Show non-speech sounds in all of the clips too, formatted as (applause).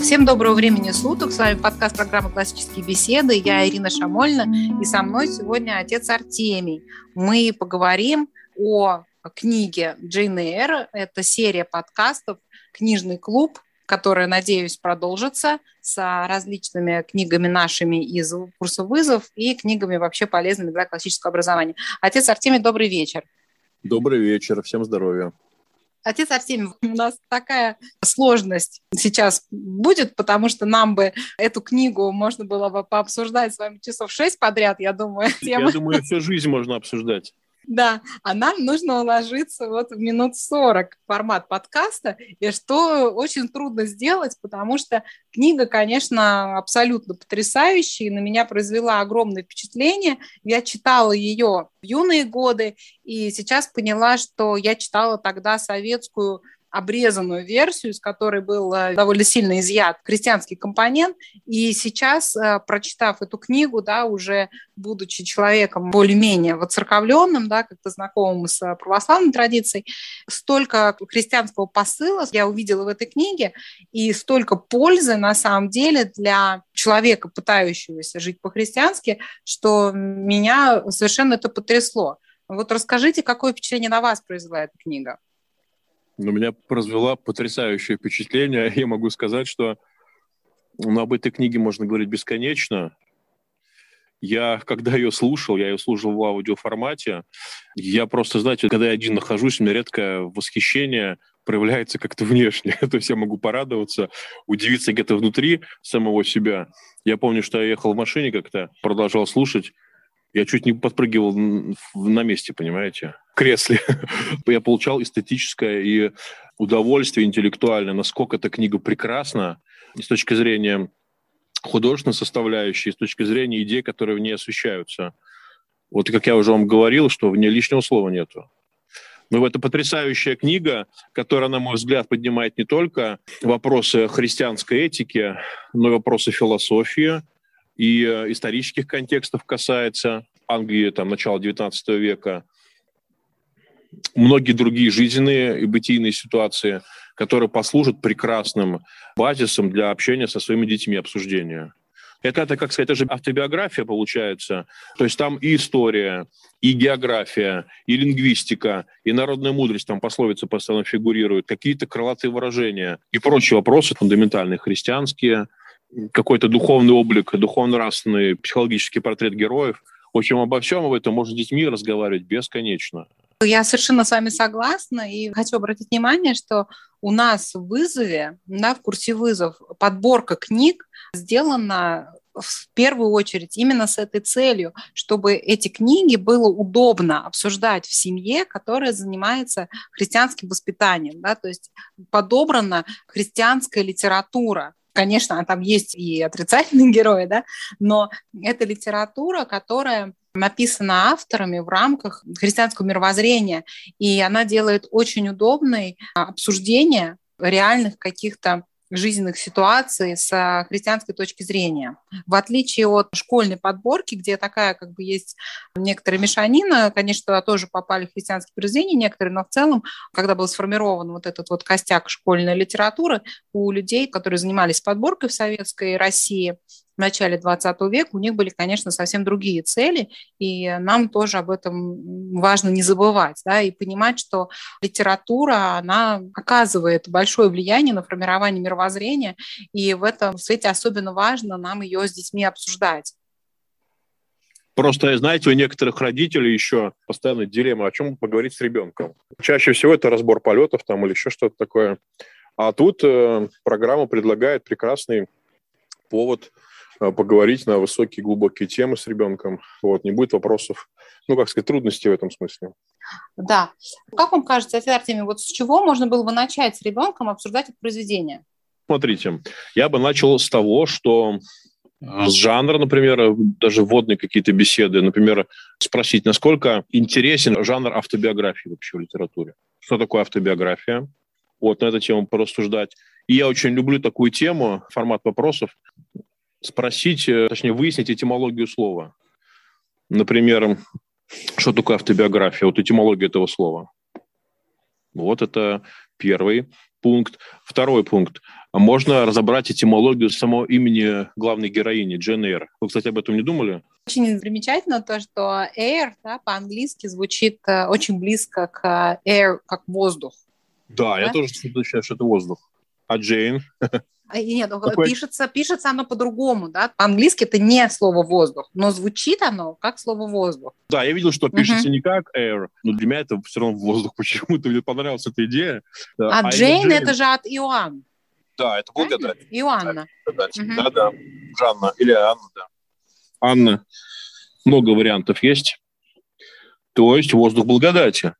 Всем доброго времени суток. С вами подкаст программы «Классические беседы». Я Ирина Шамольна. И со мной сегодня отец Артемий. Мы поговорим о книге Джейн Эйр. Это серия подкастов «Книжный клуб», которая, надеюсь, продолжится с различными книгами нашими из курса вызов и книгами вообще полезными для классического образования. Отец Артемий, добрый вечер. Добрый вечер, всем здоровья. Отец Артемий, у нас такая сложность сейчас будет, потому что нам бы эту книгу можно было бы пообсуждать с вами часов шесть подряд, я думаю. (laughs) Я думаю, всю жизнь можно обсуждать. Да, а нам нужно уложиться вот в минут 40 формат подкаста, и что очень трудно сделать, потому что книга, конечно, абсолютно потрясающая, и на меня произвела огромное впечатление. Я читала ее в юные годы, и сейчас поняла, что я читала тогда советскую обрезанную версию, из которой был э, довольно сильно изъят крестьянский компонент. И сейчас, э, прочитав эту книгу, да, уже будучи человеком более-менее воцерковленным, да, как-то знакомым с э, православной традицией, столько христианского посыла я увидела в этой книге, и столько пользы на самом деле для человека, пытающегося жить по-христиански, что меня совершенно это потрясло. Вот расскажите, какое впечатление на вас произвела эта книга? Но меня произвела потрясающее впечатление. (laughs) Я могу сказать, что ну, об этой книге можно говорить бесконечно. Я, когда ее слушал, я ее слушал в аудиоформате, я просто, знаете, когда я один нахожусь, у меня редкое восхищение проявляется как-то (laughs) внешне. То есть я могу порадоваться, удивиться где-то внутри самого себя. Я помню, что я ехал в машине как-то, продолжал слушать, я чуть не подпрыгивал на месте, понимаете, в кресле. (laughs) Я получал эстетическое и удовольствие интеллектуальное, насколько эта книга прекрасна с точки зрения художественной составляющей, с точки зрения идей, которые в ней освещаются. Вот как я уже вам говорил, что в ней лишнего слова нету. Но это потрясающая книга, которая, на мой взгляд, поднимает не только вопросы христианской этики, но и вопросы философии, и э, исторических контекстов касается Англии там, начала XIX века, многие другие жизненные и бытийные ситуации, которые послужат прекрасным базисом для общения со своими детьми, обсуждения. Это, это, как сказать, это же автобиография получается. То есть там и история, и география, и лингвистика, и народная мудрость, там пословицы постоянно фигурируют, какие-то крылатые выражения и прочие вопросы фундаментальные, христианские, какой-то духовный облик, духовно-нравственный, психологический портрет героев. В общем, обо всем об этом можно с детьми разговаривать бесконечно. Я совершенно с вами согласна и хочу обратить внимание, что у нас в вызове, да, в курсе вызов, подборка книг сделана в первую очередь именно с этой целью, чтобы эти книги было удобно обсуждать в семье, которая занимается христианским воспитанием. Да? То есть подобрана христианская литература, Конечно, там есть и отрицательные (laughs) герои, да, но это литература, которая написана авторами в рамках христианского мировоззрения, и она делает очень удобное обсуждение реальных каких-то жизненных ситуаций с христианской точки зрения. В отличие от школьной подборки, где такая как бы есть некоторая мешанина, конечно, тоже попали христианские произведения некоторые, но в целом, когда был сформирован вот этот вот костяк школьной литературы, у людей, которые занимались подборкой в советской России, в начале 20 века, у них были, конечно, совсем другие цели, и нам тоже об этом важно не забывать, да, и понимать, что литература, она оказывает большое влияние на формирование мировоззрения, и в этом свете особенно важно нам ее с детьми обсуждать. Просто, знаете, у некоторых родителей еще постоянно дилемма, о чем поговорить с ребенком. Чаще всего это разбор полетов там или еще что-то такое. А тут э, программа предлагает прекрасный повод поговорить на высокие, глубокие темы с ребенком. Вот, не будет вопросов, ну, как сказать, трудностей в этом смысле. Да. Как вам кажется, отец Артемий, вот с чего можно было бы начать с ребенком обсуждать это произведение? Смотрите, я бы начал с того, что с жанра, например, даже вводные какие-то беседы, например, спросить, насколько интересен жанр автобиографии вообще в литературе. Что такое автобиография? Вот на эту тему порассуждать. И я очень люблю такую тему, формат вопросов спросить, э, точнее, выяснить этимологию слова. Например, что такое автобиография, вот этимология этого слова. Вот это первый пункт. Второй пункт. Можно разобрать этимологию самого имени главной героини, Джен Эйр. Вы, кстати, об этом не думали? Очень примечательно то, что air да, по-английски звучит э, очень близко к air, как воздух. Да, да? я тоже считаю, что это воздух. А Джейн? (laughs) А, нет, ну, Какой? пишется, пишется оно по-другому, да. По-английски это не слово воздух, но звучит оно как слово воздух. Да, я видел, что пишется uh-huh. не как air, но для меня это все равно воздух. (laughs) Почему-то мне понравилась эта идея. А, а Джейн это же от Иоанн. Да, это благодать. Иоанна. Да-да, Жанна или Анна, да. Анна. Много вариантов есть. То есть воздух благодати.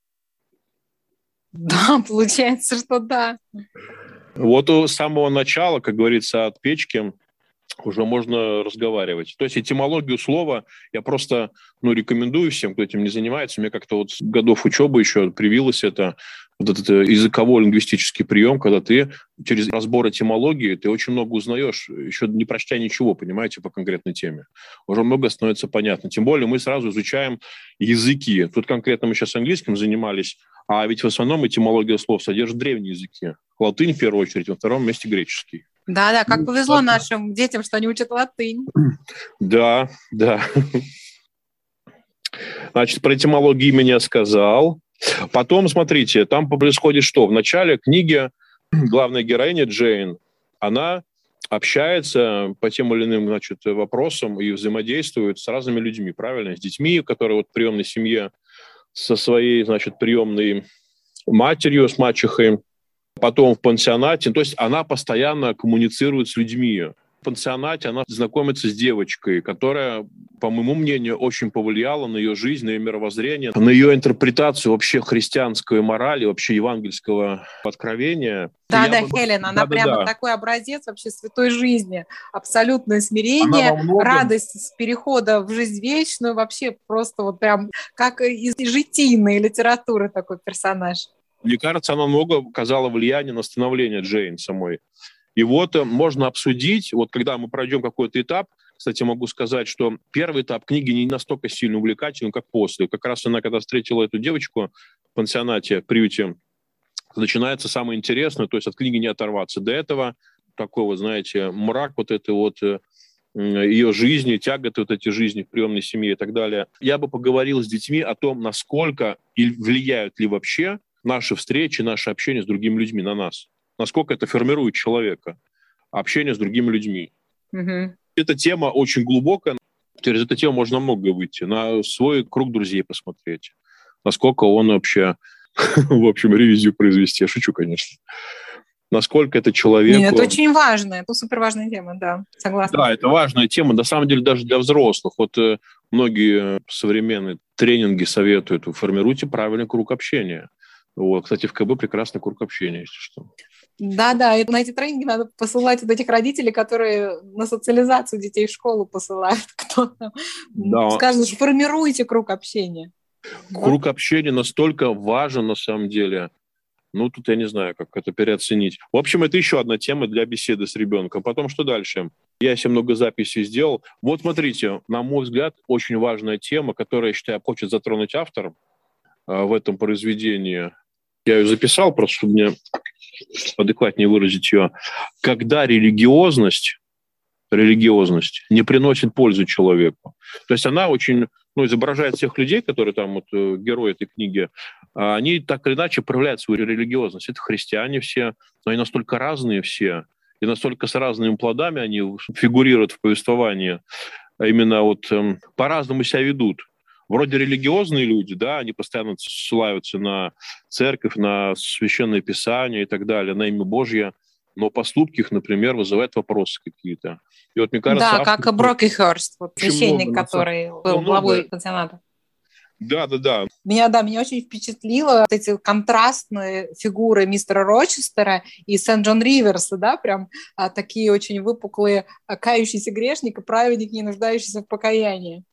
Да, получается, что да. Вот у самого начала, как говорится, от печки уже можно разговаривать. То есть этимологию слова я просто ну, рекомендую всем, кто этим не занимается. Мне как-то вот годов учебы еще привилось это, вот этот э, языково-лингвистический прием, когда ты через разбор этимологии, ты очень много узнаешь, еще не прочтя ничего, понимаете, по конкретной теме. Уже много становится понятно. Тем более мы сразу изучаем языки. Тут конкретно мы сейчас английским занимались, а ведь в основном этимология слов содержит древние языки. Латынь в первую очередь, во втором месте греческий. Да, да, как ну, повезло ну, нашим детям, что они учат латынь. Да, да. (laughs) Значит, про этимологию имени я сказал. Потом, смотрите, там происходит что? В начале книги главная героиня Джейн, она общается по тем или иным значит, вопросам и взаимодействует с разными людьми, правильно? С детьми, которые вот в приемной семье, со своей, значит, приемной матерью, с мачехой, потом в пансионате. То есть она постоянно коммуницирует с людьми. Пансионате она знакомится с девочкой, которая, по моему мнению, очень повлияла на ее жизнь, на ее мировоззрение, на ее интерпретацию вообще христианской морали, вообще евангельского откровения. Да, да, бы... Хелен, она да, прямо да. такой образец вообще святой жизни. Абсолютное смирение, многом... радость с перехода в жизнь вечную, вообще просто вот прям как из житийной литературы такой персонаж. Мне кажется, она много оказала влияния на становление Джейн самой. И вот э, можно обсудить, вот когда мы пройдем какой-то этап, кстати, могу сказать, что первый этап книги не настолько сильно увлекательный, как после. Как раз она, когда встретила эту девочку в пансионате, в приюте, начинается самое интересное, то есть от книги не оторваться. До этого такой вот, знаете, мрак вот этой вот э, ее жизни, тяготы вот эти жизни в приемной семье и так далее. Я бы поговорил с детьми о том, насколько и влияют ли вообще наши встречи, наше общение с другими людьми на нас. Насколько это формирует человека, общение с другими людьми. Угу. Эта тема очень глубокая. Через эту тему можно многое выйти. На свой круг друзей посмотреть. Насколько он вообще, (laughs) в общем, ревизию произвести. Я шучу, конечно насколько это человек. Нет, это очень важно, это супер важная тема, да, согласна. Да, это важная тема, на самом деле даже для взрослых. Вот э, многие современные тренинги советуют, формируйте правильный круг общения. Вот, кстати, в КБ прекрасный курс общения, если что. Да, да, и на эти тренинги надо посылать вот этих родителей, которые на социализацию детей в школу посылают, (laughs) кто да. скажет, формируйте круг общения. Круг да? общения настолько важен на самом деле. Ну, тут я не знаю, как это переоценить. В общем, это еще одна тема для беседы с ребенком. Потом, что дальше? Я себе много записей сделал. Вот смотрите, на мой взгляд, очень важная тема, которая, я считаю, хочет затронуть автор а, в этом произведении. Я ее записал, просто чтобы мне адекватнее выразить ее. Когда религиозность, религиозность не приносит пользы человеку. То есть она очень ну, изображает всех людей, которые там вот э, герои этой книги, а они так или иначе проявляют свою религиозность. Это христиане все, но они настолько разные все, и настолько с разными плодами они фигурируют в повествовании, а именно вот эм, по-разному себя ведут вроде религиозные люди, да, они постоянно ссылаются на церковь, на священное писание и так далее, на имя Божье, но поступки их, например, вызывают вопросы какие-то. И вот мне кажется... Да, автор... как Брокихерст, вот священник, много, который был много. главой пансионата. Да, да, да. Меня, да, меня очень впечатлило вот эти контрастные фигуры мистера Рочестера и Сент-Джон Риверса, да, прям а, такие очень выпуклые, а, кающиеся грешник и праведник, не нуждающийся в покаянии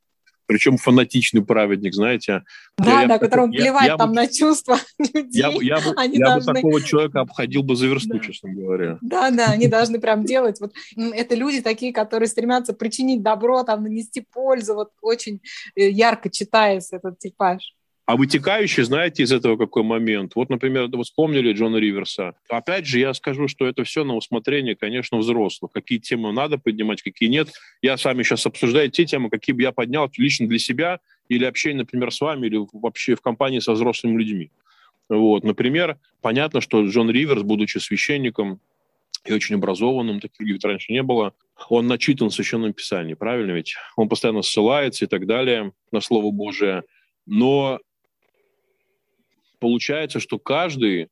причем фанатичный праведник, знаете. Да, я, да, которому я, плевать я, там я, на чувства (laughs) людей. Я, я, бы, они я должны... бы такого человека обходил бы за версту, да. честно говоря. Да, да, они должны прям делать. Вот это люди такие, которые стремятся причинить добро, там, нанести пользу. Вот очень э, ярко читается этот типаж. А вытекающий, знаете, из этого какой момент? Вот, например, вы вспомнили Джона Риверса. Опять же, я скажу, что это все на усмотрение, конечно, взрослых. Какие темы надо поднимать, какие нет. Я с вами сейчас обсуждаю те темы, какие бы я поднял лично для себя или общение, например, с вами, или вообще в компании со взрослыми людьми. Вот, например, понятно, что Джон Риверс, будучи священником и очень образованным, таких людей раньше не было, он начитан в Священном Писании, правильно ведь? Он постоянно ссылается и так далее на Слово Божие. Но получается, что каждый,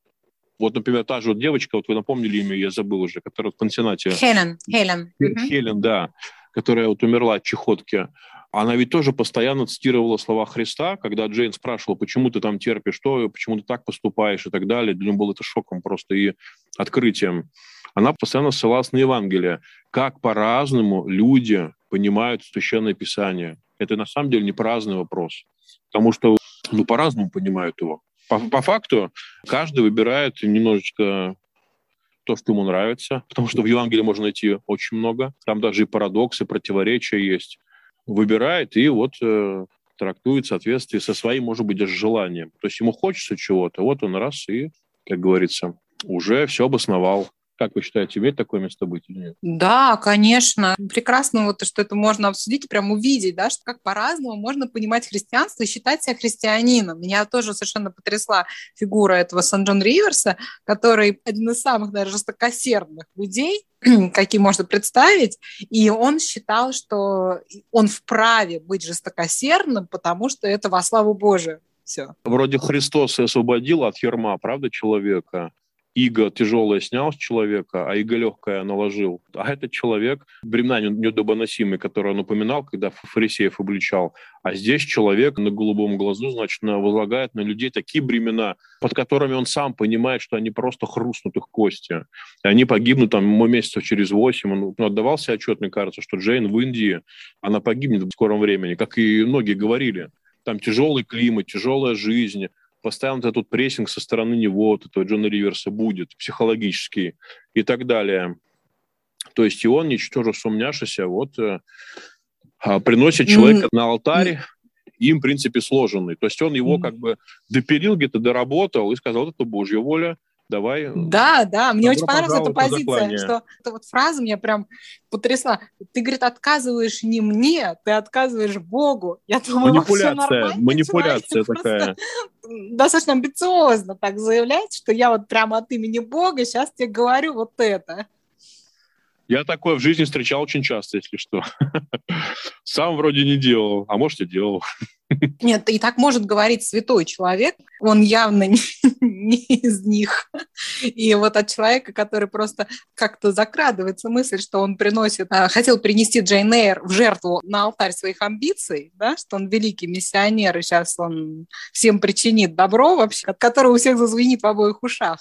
вот, например, та же вот девочка, вот вы напомнили имя, я забыл уже, которая в пансионате. Хелен, Хелен. Хелен, да, которая вот умерла от чехотки. Она ведь тоже постоянно цитировала слова Христа, когда Джейн спрашивала, почему ты там терпишь что, почему ты так поступаешь и так далее. Для нее было это шоком просто и открытием. Она постоянно ссылалась на Евангелие. Как по-разному люди понимают Священное Писание. Это на самом деле не праздный вопрос. Потому что ну, по-разному понимают его. По, по факту каждый выбирает немножечко то, что ему нравится, потому что в Евангелии можно найти очень много. Там даже и парадоксы, противоречия есть. Выбирает и вот э, трактует в соответствии со своим, может быть, даже желанием. То есть ему хочется чего-то, вот он раз и, как говорится, уже все обосновал. Как вы считаете, имеет такое место быть или нет? Да, конечно. Прекрасно, вот, что это можно обсудить, прям увидеть, да, что как по-разному можно понимать христианство и считать себя христианином. Меня тоже совершенно потрясла фигура этого Сан-Джон Риверса, который один из самых, наверное, жестокосердных людей, (clears throat) какие можно представить, и он считал, что он вправе быть жестокосердным, потому что это во славу Божию. Все. Вроде Христос освободил от ерма, правда, человека, иго тяжелое снял с человека, а иго легкое наложил. А этот человек, бремна недобоносимый, который он упоминал, когда фарисеев обличал, а здесь человек на голубом глазу, значит, возлагает на людей такие бремена, под которыми он сам понимает, что они просто хрустнут их кости. И они погибнут там месяцев через восемь. Он ну, отдавал себе отчет, мне кажется, что Джейн в Индии, она погибнет в скором времени, как и многие говорили. Там тяжелый климат, тяжелая жизнь, постоянно этот прессинг со стороны него, вот этого Джона Риверса будет, психологический и так далее. То есть и он, ничтоже сумняшися, вот э, а, приносит человека mm. на алтарь, им, в принципе, сложенный. То есть он его mm. как бы допилил, где-то доработал и сказал, это Божья воля, давай. Да, да, мне очень понравилась эта позиция, что эта вот фраза меня прям потрясла. Ты, говорит, отказываешь не мне, ты отказываешь Богу. Я думаю, манипуляция, манипуляция такая. Достаточно амбициозно так заявлять, что я вот прямо от имени Бога сейчас тебе говорю вот это. Я такое в жизни встречал очень часто, если что. (laughs) Сам вроде не делал, а может и делал. Нет, и так может говорить святой человек, он явно (laughs) не, не из них. И вот от человека, который просто как-то закрадывается мысль, что он приносит, а, хотел принести Джейн Эйр в жертву на алтарь своих амбиций, да, что он великий миссионер, и сейчас он всем причинит добро вообще, от которого у всех зазвенит в обоих ушах.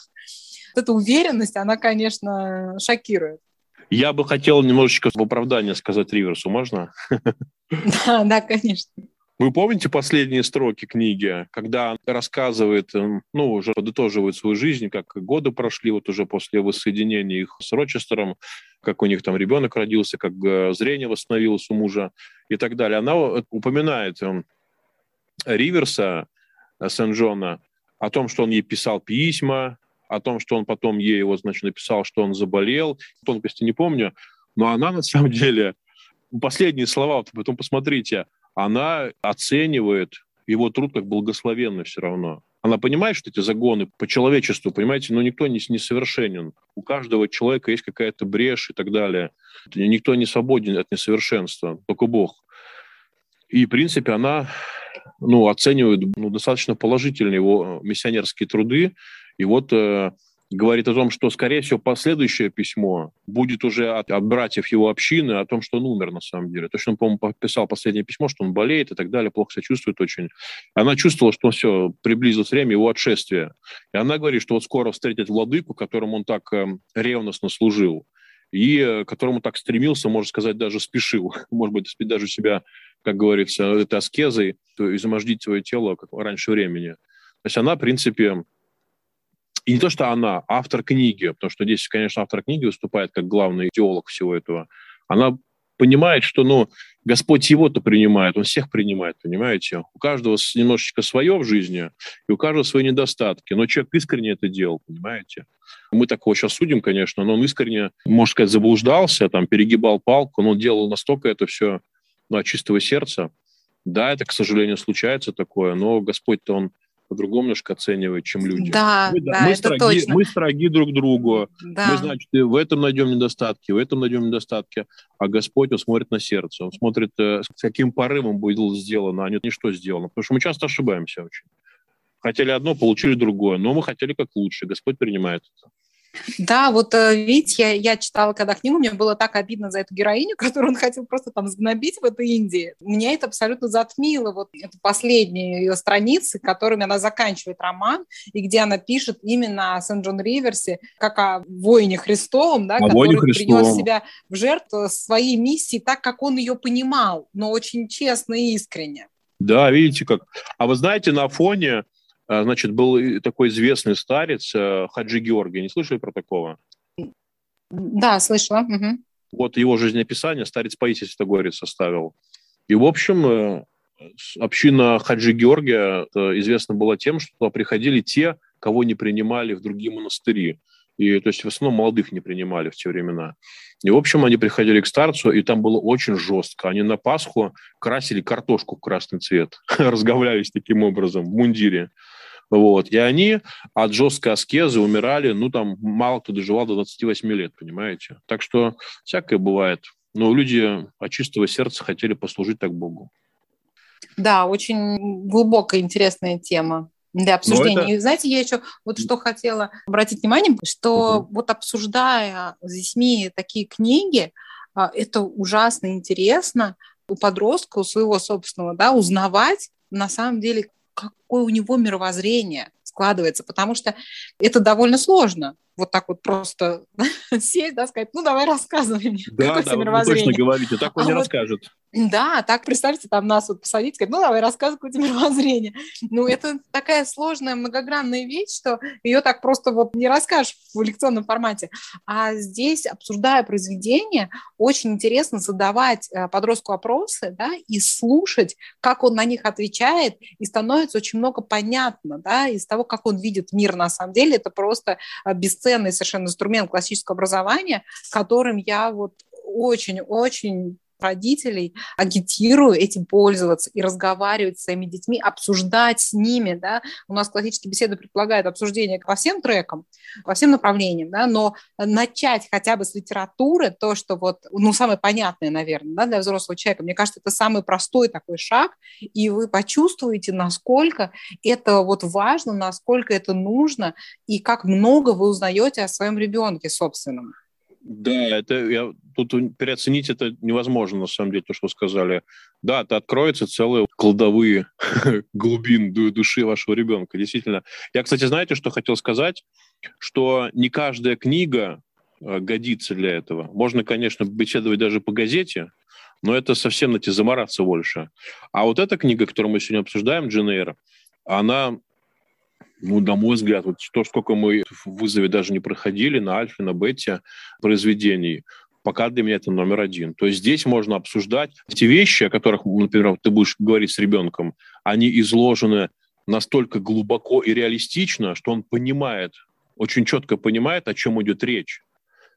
Вот эта уверенность, она, конечно, шокирует. Я бы хотел немножечко в оправдание сказать Риверсу, можно? (laughs) Да, да, конечно. Вы помните последние строки книги, когда рассказывает, эм, ну, уже подытоживает свою жизнь, как годы прошли вот уже после воссоединения их с Рочестером, как у них там ребенок родился, как э, зрение восстановилось у мужа и так далее. Она упоминает эм, Риверса, э, Сен-Джона, о том, что он ей писал письма, о том, что он потом ей вот, значит, написал, что он заболел. Тонкости не помню, но она на самом деле последние слова, потом посмотрите, она оценивает его труд как благословенный все равно. Она понимает, что эти загоны по человечеству, понимаете, но никто не, не совершенен. У каждого человека есть какая-то брешь и так далее. Никто не свободен от несовершенства, только Бог. И, в принципе, она ну, оценивает ну, достаточно положительно его миссионерские труды. И вот э, говорит о том, что, скорее всего, последующее письмо будет уже от, от братьев его общины о том, что он умер на самом деле. То, что он, по-моему, подписал последнее письмо, что он болеет и так далее, плохо себя чувствует очень. Она чувствовала, что все, приблизилось время его отшествия. И она говорит, что вот скоро встретит владыку, которому он так э, ревностно служил и э, которому так стремился, можно сказать, даже спешил. (laughs) Может быть, даже себя, как говорится, этой аскезой, измождить свое тело как раньше времени. То есть она, в принципе, и не то, что она, автор книги, потому что здесь, конечно, автор книги выступает как главный идеолог всего этого. Она понимает, что, ну, Господь его-то принимает, он всех принимает, понимаете? У каждого немножечко свое в жизни, и у каждого свои недостатки. Но человек искренне это делал, понимаете? Мы такого сейчас судим, конечно, но он искренне, можно сказать, заблуждался, там, перегибал палку, но он делал настолько это все ну, от чистого сердца. Да, это, к сожалению, случается такое, но Господь-то он по-другому немножко оценивает, чем люди. Да, мы, да, мы это строги, точно. Мы строги друг другу. Да. Мы, значит, в этом найдем недостатки, в этом найдем недостатки. А Господь, Он смотрит на сердце. Он смотрит, э, с каким порывом было сделано, а не что сделано. Потому что мы часто ошибаемся очень. Хотели одно, получили другое. Но мы хотели как лучше. Господь принимает это. Да, вот э, видите, я, я читала когда книгу, мне было так обидно за эту героиню, (laughs) которую он хотел просто там сгнобить в этой Индии. Меня это абсолютно затмило, вот это последние ее страницы, которыми она заканчивает роман, и где она пишет именно о Сент-Джон-Риверсе, как о воине Христовом, да, О который воине принес Христовом. себя в жертву своей миссии так, как он ее понимал, но очень честно и искренне. Да, видите как. А вы знаете, на фоне, значит, был такой известный старец э, Хаджи Георгий. Не слышали про такого? Да, слышала. мгм. Вот его жизнеописание старец Паисий Святогорец составил. И, в общем, э, община Хаджи Георгия э, известна была тем, что приходили те, кого не принимали в другие монастыри. И, то есть, в основном молодых не принимали в те времена. И, в общем, они приходили к старцу, и там было очень жестко. Они на Пасху красили картошку в красный цвет, (laughs) разговлялись таким образом в мундире. Вот. И они от жесткой аскезы умирали, ну, там, мало кто доживал до 28 лет, понимаете? Так что всякое бывает. Но люди от чистого сердца хотели послужить так Богу. Да, очень глубокая, интересная тема для обсуждения. это- И знаете, я еще вот что хотела обратить внимание, что вот обсуждая с детьми такие книги, а, это ужасно интересно у подростка, у своего собственного, да, узнавать на самом деле, какое у него мировоззрение складывается, потому что это довольно сложно. Вот так вот просто (laughs) сесть, да, сказать, ну давай рассказывай мне, какое у тебя вы мировоззрение. точно говорите, так он А не вот расскажет. Да, так представьте, там нас вот посадить, сказать, ну давай рассказывай какое-то (laughs) мировоззрение. Ну это такая сложная, многогранная вещь, что ее так просто вот не расскажешь в лекционном формате. А здесь, обсуждая произведение, очень интересно задавать э, подростку вопросы, да, и слушать, как он на них отвечает, и становится очень много понятно, да, из того, как он видит мир на самом деле. Это просто э, бесценный совершенно инструмент классического образования, которым я вот очень-очень родителей агитирую этим пользоваться и разговаривать с своими детьми, обсуждать с ними, да. У нас классические беседы предполагают обсуждение по всем трекам, по всем направлениям, да, но начать хотя бы с литературы, то, что вот, ну, самое понятное, наверное, да, для взрослого человека, мне кажется, это самый простой такой шаг, и вы почувствуете, насколько это вот важно, насколько это нужно, и как много вы узнаете о своем ребенке собственном. Да, это я тут переоценить это невозможно, на самом деле, то, что вы сказали. Да, это откроются целые кладовые (laughs) глубин ду- души вашего ребенка, действительно. Я, кстати, знаете, что хотел сказать? Что не каждая книга э, годится для этого. Можно, конечно, беседовать даже по газете, но это совсем, знаете, замораться больше. А вот эта книга, которую мы сегодня обсуждаем, Джен Эйр, она ну, на мой взгляд, вот то, сколько мы в вызове даже не проходили на альфе, на бете произведений, пока для меня это номер один. То есть здесь можно обсуждать те вещи, о которых, например, ты будешь говорить с ребенком, они изложены настолько глубоко и реалистично, что он понимает, очень четко понимает, о чем идет речь.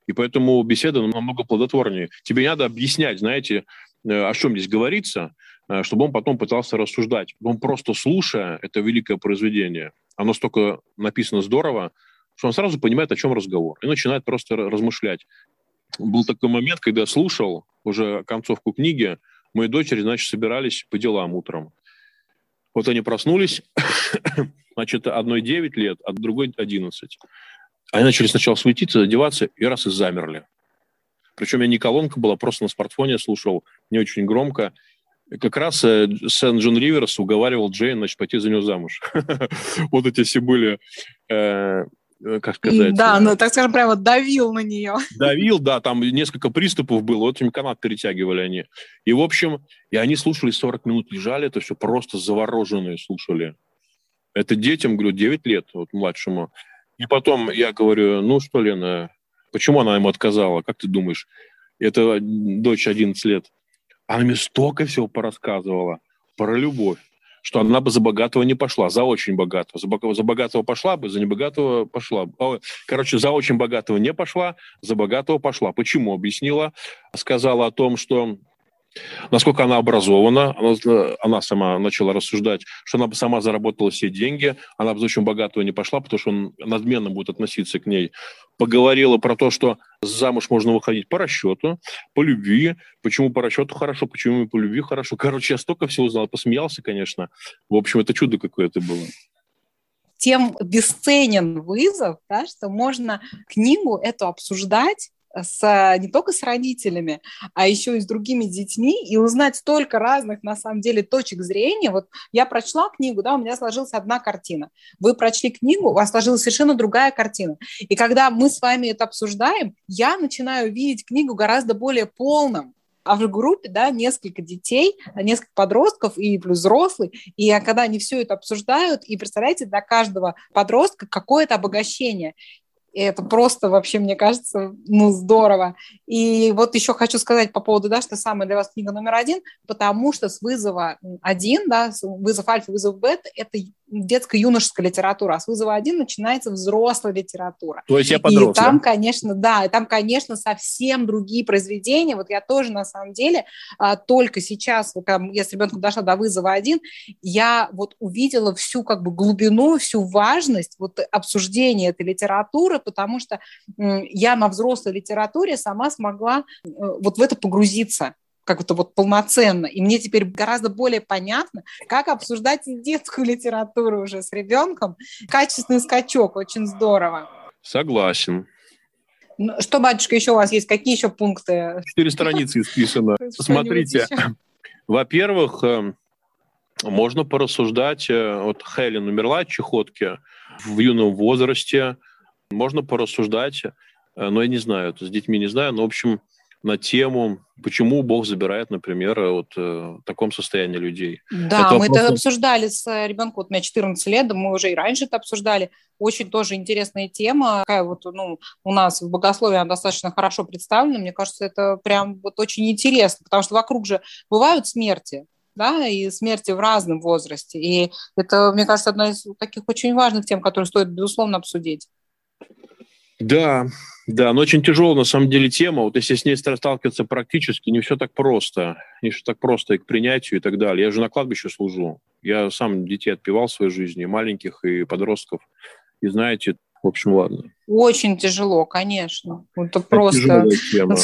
И поэтому беседа намного плодотворнее. Тебе не надо объяснять, знаете, э, о чем здесь говорится, чтобы он потом пытался рассуждать. Он просто слушая это великое произведение, оно столько написано здорово, что он сразу понимает, о чем разговор, и начинает просто размышлять. Был такой момент, когда я слушал уже концовку книги, мои дочери, значит, собирались по делам утром. Вот они проснулись, (coughs) значит, одной 9 лет, а другой 11. Они начали сначала светиться, одеваться, и раз и замерли. Причем я не колонка была, просто на смартфоне слушал, не очень громко. Как раз э, Сент Джон Риверс уговаривал Джейн, значит, пойти за него замуж. (laughs) Вот эти все были, э, э, как сказать... Да, ну, так скажем, прямо давил на нее. (laughs) давил, да, там несколько приступов было, вот им канат перетягивали они. И, в общем, и они слушали 40 минут, лежали, это все просто завороженные слушали. Это детям, говорю, 9 лет, вот младшему. И потом я говорю, ну что, Лена, почему она ему отказала, как ты думаешь? это дочь 11 лет, она мне столько всего порассказывала про любовь, что она бы за богатого не пошла, за очень богатого. За, за богатого пошла бы, за небогатого пошла. Короче, за очень богатого не пошла, за богатого пошла. Почему? Объяснила, сказала о том, что насколько она образована, она, она сама начала рассуждать, что она бы сама заработала все деньги, она бы очень богатого не пошла, потому что он надменно будет относиться к ней. Поговорила про то, что замуж можно выходить по расчету, по любви. Почему по расчету хорошо, почему по любви хорошо. Короче, я столько всего узнал, посмеялся, конечно. В общем, это чудо какое-то было тем бесценен вызов, да, что можно книгу эту обсуждать с, не только с родителями, а еще и с другими детьми, и узнать столько разных, на самом деле, точек зрения. Вот я прочла книгу, да, у меня сложилась одна картина. Вы прочли книгу, у вас сложилась совершенно другая картина. И когда мы с вами это обсуждаем, я начинаю видеть книгу гораздо более полным, а в группе, да, несколько детей, несколько подростков и плюс взрослый, и когда они все это обсуждают, и представляете, для каждого подростка какое-то обогащение. И это просто вообще, мне кажется, ну, здорово. И вот еще хочу сказать по поводу, да, что самая для вас книга номер один, потому что с вызова один, да, вызов альфа, вызов бета, это детско-юношеская литература, а с вызова один начинается взрослая литература. То есть я подрос, И там, да? конечно, да, и там, конечно, совсем другие произведения. Вот я тоже, на самом деле, а, только сейчас, вот, я с ребенком дошла до вызова один, я вот увидела всю как бы глубину, всю важность вот обсуждения этой литературы, потому что я на взрослой литературе сама смогла э, вот в это погрузиться как-то вот полноценно. И мне теперь гораздо более понятно, как обсуждать детскую (laughs) литературу уже с ребенком. Качественный скачок, очень здорово. Согласен. Ну, что, батюшка, еще у вас есть? Какие еще пункты? Четыре страницы исписано. Смотрите, во-первых, э, можно порассуждать, э, вот Хелен умерла от чехотки в юном возрасте, можно порассуждать, э, но я не знаю, с детьми не знаю, но, в общем, на тему, почему Бог забирает, например, вот э, в таком состоянии людей. Да, это мы вопрос... это обсуждали с э, ребенком, вот у меня 14 лет, мы уже и раньше это обсуждали. Очень тоже интересная тема. Такая вот, ну, у нас в богословии она достаточно хорошо представлена. Мне кажется, это прям вот очень интересно, потому что вокруг же бывают смерти, да, и смерти в разном возрасте. И это, мне кажется, одна из таких очень важных тем, которые стоит, безусловно, обсудить. Да, да, но очень тяжелая на самом деле тема. Вот если с ней сталкиваться практически, не все так просто. Не все так просто и к принятию и так далее. Я же на кладбище служу. Я сам детей отпевал в своей жизни, и маленьких, и подростков. И знаете, в общем, ладно. Очень тяжело, конечно. Это, это просто...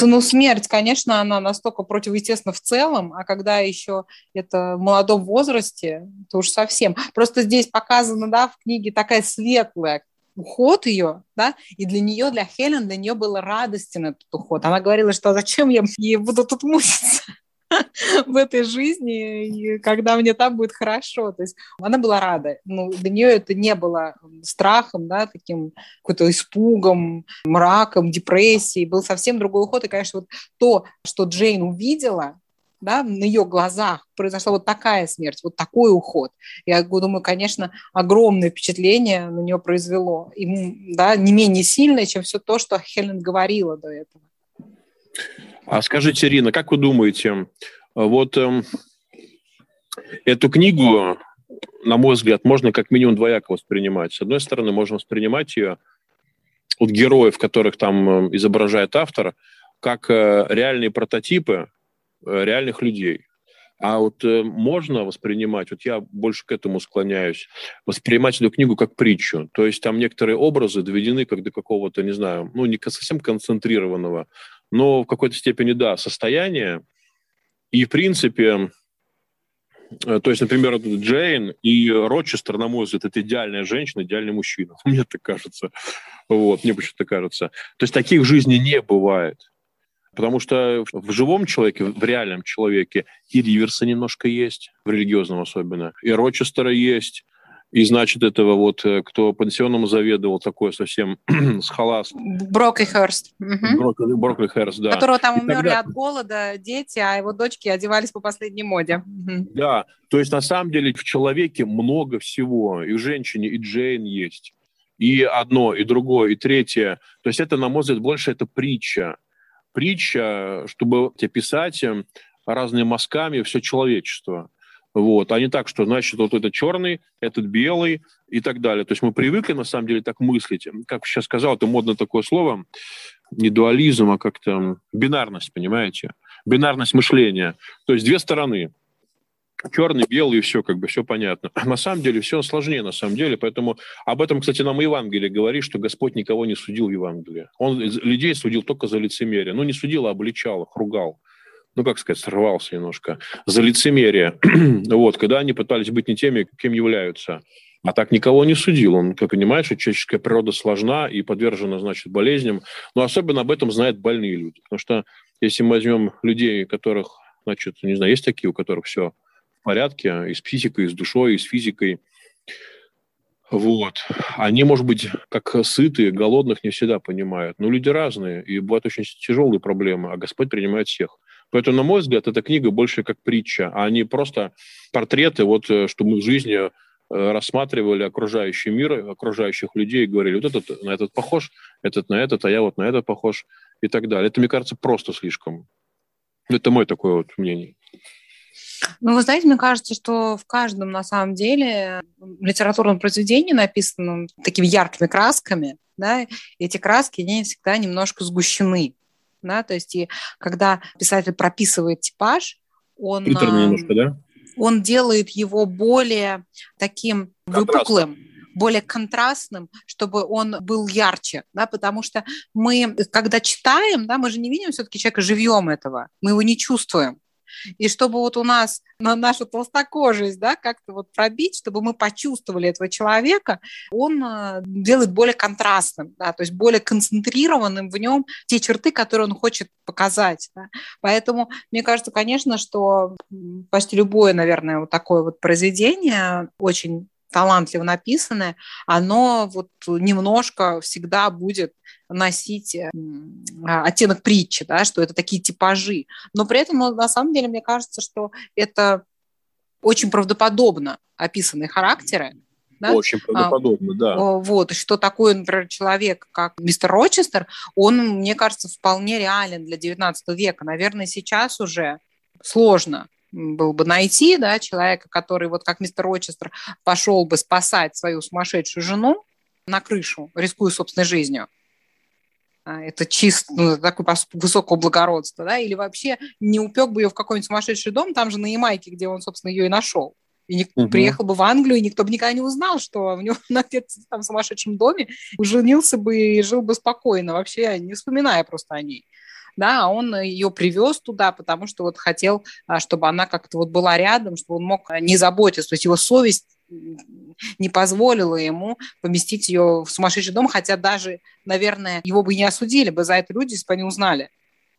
Ну, смерть, конечно, она настолько противоестественна в целом, а когда еще это в молодом возрасте, то уж совсем. Просто здесь показано, да, в книге такая светлая уход ее, да, и для нее, для Хелен, для нее был радостен этот уход. Она говорила, что зачем я, я буду тут мучиться (laughs) в этой жизни, когда мне там будет хорошо. То есть она была рада. Ну, для нее это не было страхом, да, таким какой-то испугом, мраком, депрессией. Был совсем другой уход. И, конечно, вот то, что Джейн увидела, да, на ее глазах произошла вот такая смерть, вот такой уход. Я думаю, конечно, огромное впечатление на нее произвело. И, да, не менее сильное, чем все то, что Хелен говорила до этого. А скажите, Ирина, как вы думаете, вот э, эту книгу, на мой взгляд, можно как минимум двояко воспринимать. С одной стороны, можно воспринимать ее от героев, которых там э, изображает автор, как э, реальные прототипы реальных людей. А вот э, можно воспринимать, вот я больше к этому склоняюсь, воспринимать эту книгу как притчу. То есть там некоторые образы доведены как до какого-то, не знаю, ну не совсем концентрированного, но в какой-то степени, да, состояния. И, в принципе, э, то есть, например, Джейн и Рочестер, на мой взгляд, это идеальная женщина, идеальный мужчина. (laughs) Мне так кажется. Вот, мне почему-то кажется. То есть таких в жизни не бывает. Потому что в живом человеке, в реальном человеке и Риверса немножко есть, в религиозном особенно, и Рочестера есть, и, значит, этого вот, э, кто пансионом заведовал, такой совсем (clears throat) с халас. Броклихерст. Угу. Броклихерст, да. Которого там и умерли тогда... от голода дети, а его дочки одевались по последней моде. Угу. Да, то есть на самом деле в человеке много всего. И в женщине, и Джейн есть. И одно, и другое, и третье. То есть это, на мой взгляд, больше это притча притча, чтобы описать эм, разными мазками все человечество. Вот, а не так, что, значит, вот этот черный, этот белый и так далее. То есть мы привыкли, на самом деле, так мыслить. Как сейчас сказал, это модно такое слово, не дуализм, а как-то бинарность, понимаете? Бинарность мышления. То есть две стороны черный, белый, и все, как бы все понятно. (clears throat) На самом деле все сложнее, на самом деле, поэтому об этом, кстати, нам Евангелие говорит, что Господь никого не судил в Евангелии. Он людей судил только за лицемерие. Ну, не судил, а обличал их, ругал. Ну, как сказать, срывался немножко. За лицемерие. (clears throat) вот, когда они пытались быть не теми, кем являются. А так никого не судил. Он, как понимаешь, человеческая природа сложна и подвержена, значит, болезням. Но особенно об этом знают больные люди. Потому что если мы возьмем людей, которых, значит, не знаю, есть такие, у которых все порядке, и с психикой, и с душой, и с физикой. Вот. Они, может быть, как сытые, голодных не всегда понимают. Но люди разные, и бывают очень тяжелые проблемы, а Господь принимает всех. Поэтому, на мой взгляд, эта книга больше как притча, а не просто портреты, вот, э, что мы в жизни э, рассматривали окружающий мир, окружающих людей и говорили, вот этот на этот похож, этот на этот, а я вот на это похож и так далее. Это, мне кажется, просто слишком. Это мое такое вот мнение. Ну, вы знаете, мне кажется, что в каждом, на самом деле, литературном произведении, написанном такими яркими красками, да, эти краски, они всегда немножко сгущены. Да, то есть и когда писатель прописывает типаж, он, немножко, да? он делает его более таким выпуклым, более контрастным, чтобы он был ярче, да, потому что мы, когда читаем, да, мы же не видим все-таки человека живьем этого, мы его не чувствуем. И чтобы вот у нас на нашу толстокожесть, да, как-то вот пробить, чтобы мы почувствовали этого человека, он э, делает более контрастным, да, то есть более концентрированным в нем те черты, которые он хочет показать. Да. Поэтому мне кажется, конечно, что почти любое, наверное, вот такое вот произведение очень талантливо написанное, оно вот немножко всегда будет носить э, а, оттенок притчи, да, что это такие типажи. Но при этом, на самом деле, мне кажется, что это очень правдоподобно описанные характеры, да? Очень правдоподобно, а, да. Вот, что такой, например, человек, как мистер Рочестер, он, мне кажется, вполне реален для 19 века. Наверное, сейчас уже сложно было бы найти да, человека, который, вот как мистер Рочестер, пошел бы спасать свою сумасшедшую жену на крышу, рискуя собственной жизнью. А, это чисто ну, такое высокого благородства, да, или вообще не упек бы ее в какой-нибудь сумасшедший дом, там же на Ямайке, где он, собственно, ее и нашел. И не, угу. приехал бы в Англию, и никто бы никогда не узнал, что у него (laughs) на там сумасшедшем доме женился бы и жил бы спокойно, вообще не вспоминая просто о ней да, а он ее привез туда, потому что вот хотел, а, чтобы она как-то вот была рядом, чтобы он мог не заботиться, то есть его совесть не позволила ему поместить ее в сумасшедший дом, хотя даже, наверное, его бы не осудили бы за это люди, если бы они узнали.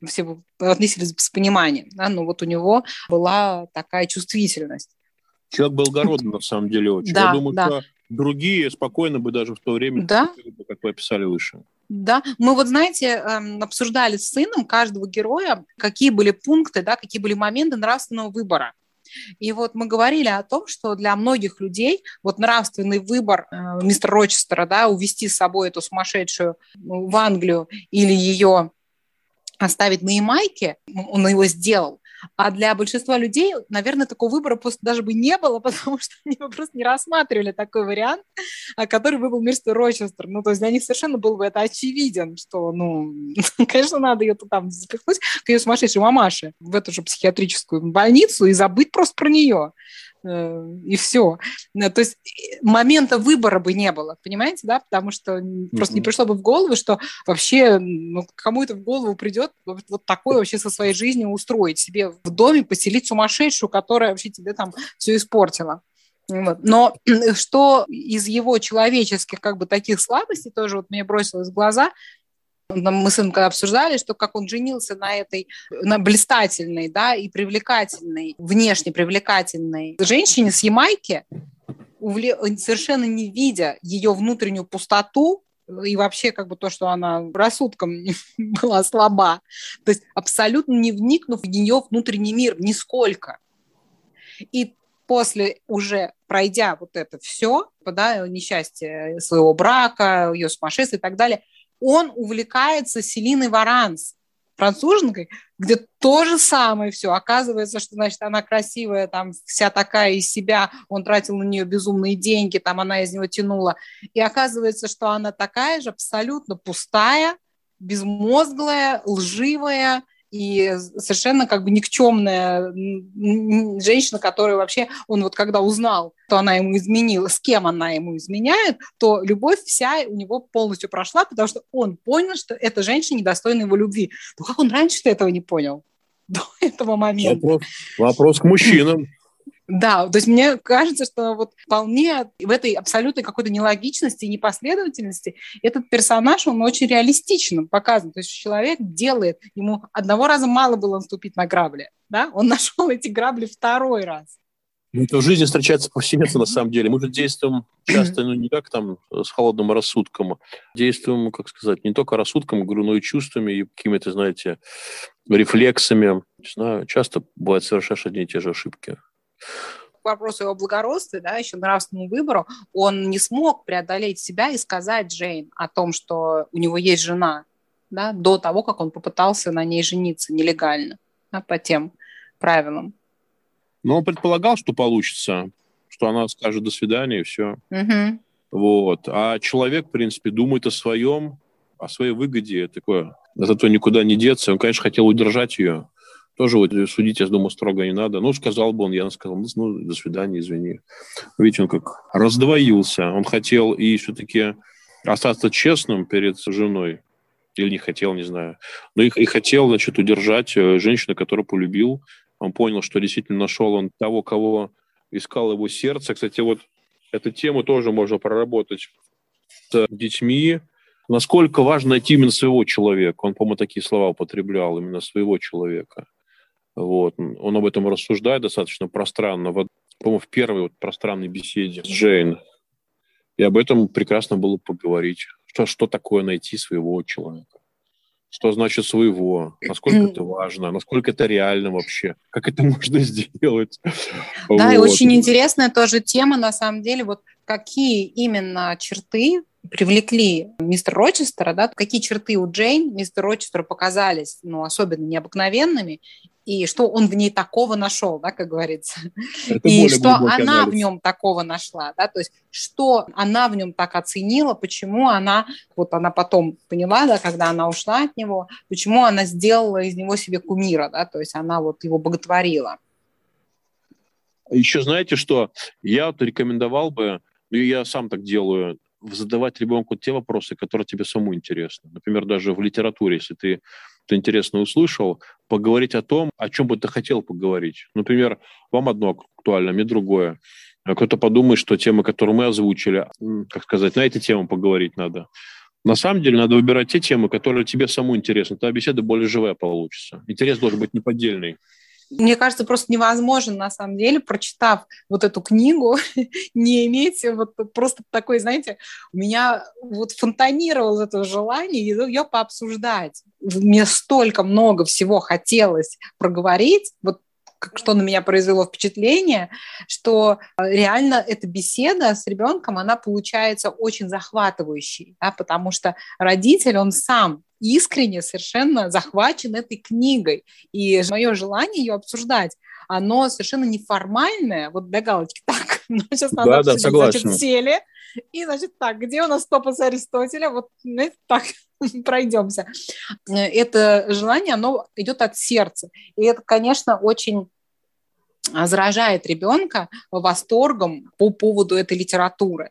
Все бы отнеслись с пониманием. Да? Но вот у него была такая чувствительность. Человек был голодный, на самом деле, очень. Да, Я думаю, да. что другие спокойно бы даже в то время, да? как вы описали выше. Да, мы вот, знаете, эм, обсуждали с сыном каждого героя, какие были пункты, да, какие были моменты нравственного выбора. И вот мы говорили о том, что для многих людей вот нравственный выбор э, мистера Рочестера, да, увести с собой эту сумасшедшую в Англию или ее оставить на Ямайке, он его сделал. А для большинства людей, наверное, такого выбора просто даже бы не было, (laughs) потому что они бы просто не рассматривали такой вариант, а, который выбрал мистер Рочестер. Ну, то есть для них совершенно был бы это очевиден, что, ну, (laughs) конечно, надо ее там запихнуть к ее сумасшедшей мамаше в эту же психиатрическую больницу и забыть просто про нее. Э, и все. Э, то есть э, момента выбора бы не было, понимаете, да, потому что mm-hmm. просто не пришло бы в голову, что вообще ну, кому это в голову придет вот, вот такое вообще со своей жизнью устроить, себе в доме поселить сумасшедшую, которая вообще тебе там все испортила. Вот. Но (clears throat) что из его человеческих как бы таких слабостей тоже вот мне бросилось в глаза, мы с сыном когда обсуждали, что как он женился на этой на блистательной, да, и привлекательной, внешне привлекательной женщине с Ямайки, совершенно не видя ее внутреннюю пустоту, и вообще как бы то, что она рассудком (laughs) была слаба, то есть абсолютно не вникнув в ее внутренний мир нисколько. И после уже пройдя вот это все, да, несчастье своего брака, ее сумасшествие и так далее, он увлекается Селиной Варанс, француженкой, где то же самое все. Оказывается, что, значит, она красивая, там, вся такая из себя, он тратил на нее безумные деньги, там, она из него тянула. И оказывается, что она такая же абсолютно пустая, безмозглая, лживая, и совершенно как бы никчемная женщина, которая вообще, он вот когда узнал, что она ему изменила, с кем она ему изменяет, то любовь вся у него полностью прошла, потому что он понял, что эта женщина недостойна его любви. Ну как он раньше этого не понял? (laughs) До этого момента. Вопрос, вопрос к мужчинам. Да, то есть мне кажется, что вот вполне в этой абсолютной какой-то нелогичности и непоследовательности этот персонаж, он очень реалистично показан. То есть человек делает, ему одного раза мало было наступить на грабли, да? он (laughs) нашел эти грабли второй раз. Ну, это в жизни встречается повсеместно, на самом деле. Мы же действуем часто, ну, не как там с холодным рассудком, действуем, как сказать, не только рассудком, говорю, но и чувствами, и какими-то, знаете, рефлексами. Не знаю, часто бывает совершаешь одни и те же ошибки к вопросу его благородства, да, еще нравственному выбору, он не смог преодолеть себя и сказать Джейн о том, что у него есть жена, да, до того, как он попытался на ней жениться нелегально, да, по тем правилам. Но он предполагал, что получится, что она скажет «до свидания» и все. Угу. Вот. А человек, в принципе, думает о своем, о своей выгоде, такое, зато никуда не деться. Он, конечно, хотел удержать ее, тоже вот судить, я думаю, строго не надо. Ну, сказал бы он, я сказал, ну, ну, до свидания, извини. Видите, он как раздвоился. Он хотел и все-таки остаться честным перед женой. Или не хотел, не знаю. Но и, и хотел, значит, удержать э, женщину, которую полюбил. Он понял, что действительно нашел он того, кого искал его сердце. Кстати, вот эту тему тоже можно проработать с детьми. Насколько важно найти именно своего человека. Он, по-моему, такие слова употреблял, именно своего человека. Вот. Он об этом рассуждает достаточно пространно, по-моему, в первой вот пространной беседе с Джейн. И об этом прекрасно было поговорить. Что, что такое найти своего человека? Что значит своего? Насколько это важно? Насколько это реально вообще? Как это (laughs) можно сделать? Да, вот. и очень интересная тоже тема, на самом деле, вот какие именно черты привлекли мистера Рочестера, да, какие черты у Джейн мистера Рочестера показались, ну, особенно необыкновенными, и что он в ней такого нашел, да, как говорится, Это и что она анализ. в нем такого нашла, да, то есть что она в нем так оценила, почему она, вот она потом поняла, да, когда она ушла от него, почему она сделала из него себе кумира, да, то есть она вот его боготворила. Еще знаете что, я вот рекомендовал бы, ну я сам так делаю, задавать ребенку те вопросы, которые тебе самому интересны. Например, даже в литературе, если ты что интересно услышал, поговорить о том, о чем бы ты хотел поговорить. Например, вам одно актуально, мне другое. А кто-то подумает, что темы, которые мы озвучили, как сказать, на эти темы поговорить надо. На самом деле надо выбирать те темы, которые тебе самому интересны. Тогда беседа более живая получится. Интерес должен быть неподдельный мне кажется, просто невозможно, на самом деле, прочитав вот эту книгу, (laughs) не иметь вот просто такой, знаете, у меня вот фонтанировало это желание ее пообсуждать. Мне столько много всего хотелось проговорить, вот что на меня произвело впечатление, что реально эта беседа с ребенком, она получается очень захватывающей, да, потому что родитель, он сам искренне совершенно захвачен этой книгой. И мое желание ее обсуждать, оно совершенно неформальное, вот для галочки, (laughs) так, ну, сейчас надо да, обсудить, да, согласен. значит, сели, и, значит, так, где у нас топос Аристотеля? Вот, ну, так, (laughs) пройдемся. Это желание, оно идет от сердца. И это, конечно, очень заражает ребенка восторгом по поводу этой литературы.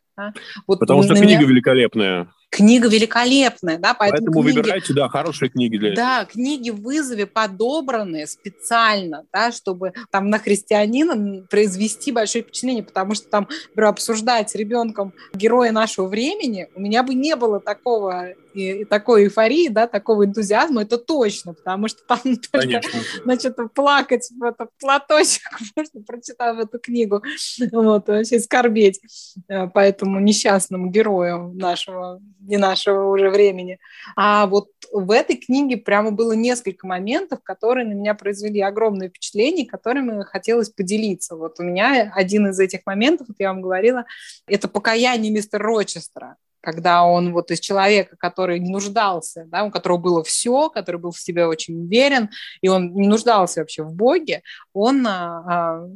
Вот Потому что книга меня... великолепная книга великолепная, да, поэтому, поэтому книги, выбирайте, да, хорошие книги для этого. Да, книги в вызове подобраны специально, да, чтобы там на христианина произвести большое впечатление, потому что там, например, обсуждать с ребенком героя нашего времени, у меня бы не было такого и, и такой эйфории, да, такого энтузиазма, это точно, потому что там (laughs) только, значит, плакать в этот платочек (laughs) можно, прочитав эту книгу, вот, вообще скорбеть э, по этому несчастному герою нашего не нашего уже времени. А вот в этой книге прямо было несколько моментов, которые на меня произвели огромное впечатление, которыми хотелось поделиться. Вот у меня один из этих моментов, вот я вам говорила, это покаяние мистера Рочестера. когда он вот из человека, который не нуждался, да, у которого было все, который был в себе очень уверен, и он не нуждался вообще в Боге, он а, а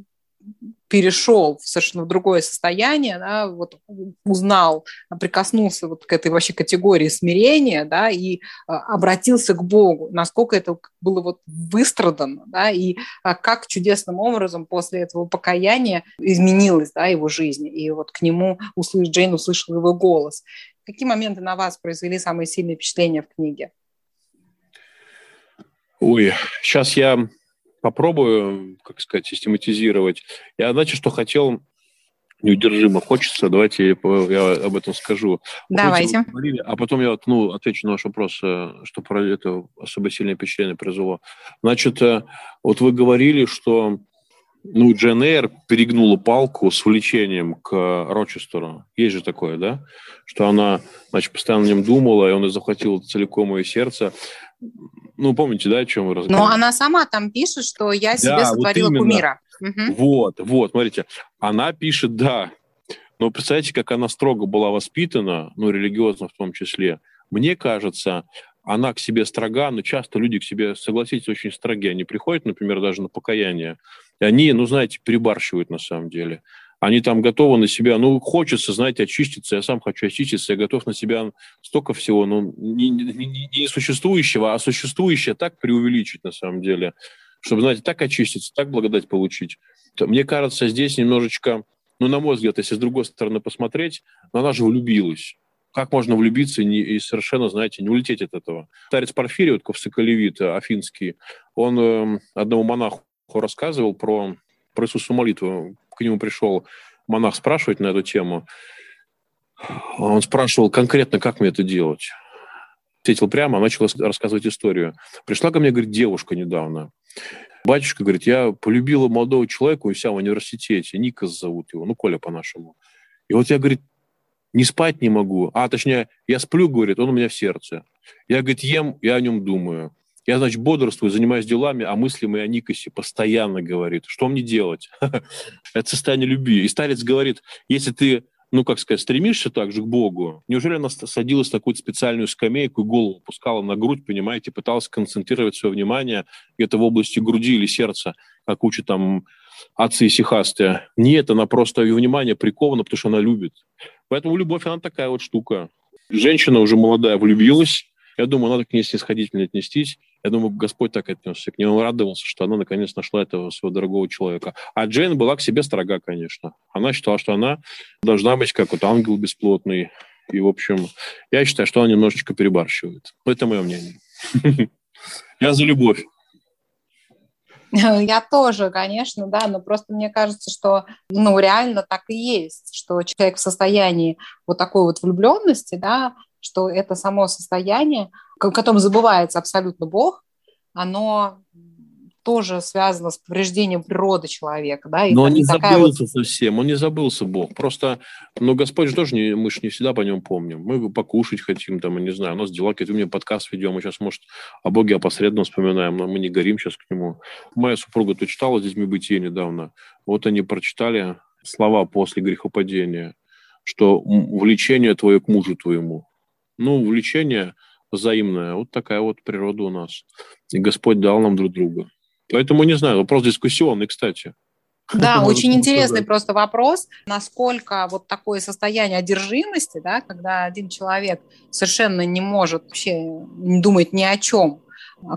перешел в совершенно другое состояние, да, вот узнал, прикоснулся вот к этой вообще категории смирения, да, и а, обратился к Богу, насколько это было вот выстрадано, да, и а, как чудесным образом после этого покаяния изменилась, да, его жизнь, и вот к нему услыш, Джейн услышала его голос. Какие моменты на вас произвели самые сильные впечатления в книге? Ой, сейчас я попробую, как сказать, систематизировать. Я, знаете, что хотел неудержимо хочется, давайте я об этом скажу. Давайте. Говорили, а потом я ну, отвечу на ваш вопрос, э, что про это особо сильное впечатление произвело. Значит, э, вот вы говорили, что ну, Джен Эйр перегнула палку с увлечением к Рочестеру. Есть же такое, да? Что она, значит, постоянно о нем думала, и он захватил целиком ее сердце. Ну, помните, да, о чем вы разговаривали? Но она сама там пишет, что я себе да, сотворила вот кумира. Угу. Вот, вот, смотрите. Она пишет, да. Но представляете, как она строго была воспитана, ну, религиозно в том числе. Мне кажется, она к себе строга, но часто люди к себе, согласитесь, очень строги. Они приходят, например, даже на покаяние, и они, ну, знаете, перебарщивают на самом деле они там готовы на себя, ну, хочется, знаете, очиститься, я сам хочу очиститься, я готов на себя столько всего, ну, не, не, не существующего, а существующее так преувеличить на самом деле, чтобы, знаете, так очиститься, так благодать получить. Мне кажется, здесь немножечко, ну, на мой взгляд, если с другой стороны посмотреть, но она же влюбилась. Как можно влюбиться и, не, и совершенно, знаете, не улететь от этого? Старец Порфирий, вот Ковсоколевит, афинский, он э, одному монаху рассказывал про, про Иисусу молитву к нему пришел монах спрашивать на эту тему. Он спрашивал конкретно, как мне это делать. Ответил прямо, начал рассказывать историю. Пришла ко мне, говорит, девушка недавно. Батюшка говорит, я полюбила молодого человека у себя в университете, Никас зовут его, ну, Коля по-нашему. И вот я, говорит, не спать не могу. А, точнее, я сплю, говорит, он у меня в сердце. Я, говорит, ем, я о нем думаю. Я, значит, бодрствую, занимаюсь делами, а мысли мои о Никосе постоянно говорит. Что мне делать? (laughs) Это состояние любви. И старец говорит, если ты ну, как сказать, стремишься также к Богу, неужели она садилась на какую-то специальную скамейку и голову пускала на грудь, понимаете, пыталась концентрировать свое внимание где-то в области груди или сердца, как учат там отцы и сихасты. Нет, она просто, ее внимание приковано, потому что она любит. Поэтому любовь, она такая вот штука. Женщина уже молодая влюбилась, я думаю, надо к ней снисходительно отнестись. Я думаю, Господь так отнесся к ней. Он радовался, что она наконец нашла этого своего дорогого человека. А Джейн была к себе строга, конечно. Она считала, что она должна быть как вот ангел бесплотный. И, в общем, я считаю, что она немножечко перебарщивает. Это мое мнение. (laughs) Я за любовь. Я тоже, конечно, да, но просто мне кажется, что, ну, реально так и есть, что человек в состоянии вот такой вот влюбленности, да, что это само состояние, в котором забывается абсолютно Бог, оно тоже связано с повреждением природы человека. Да? И Но он не забылся вот... совсем, он не забылся Бог. Просто, ну, Господь же тоже, не, мы же не всегда по нем помним. Мы покушать хотим, там, я не знаю, у нас дела какие-то, у меня подкаст ведем, мы сейчас, может, о Боге опосредованно вспоминаем, но мы не горим сейчас к нему. Моя супруга то читала с детьми «Бытие» недавно. Вот они прочитали слова после грехопадения, что влечение твое к мужу твоему. Ну, увлечение взаимное. Вот такая вот природа у нас. И Господь дал нам друг друга. Поэтому, не знаю, вопрос дискуссионный, кстати. Да, очень интересный сказать. просто вопрос, насколько вот такое состояние одержимости, да, когда один человек совершенно не может вообще не думать ни о чем,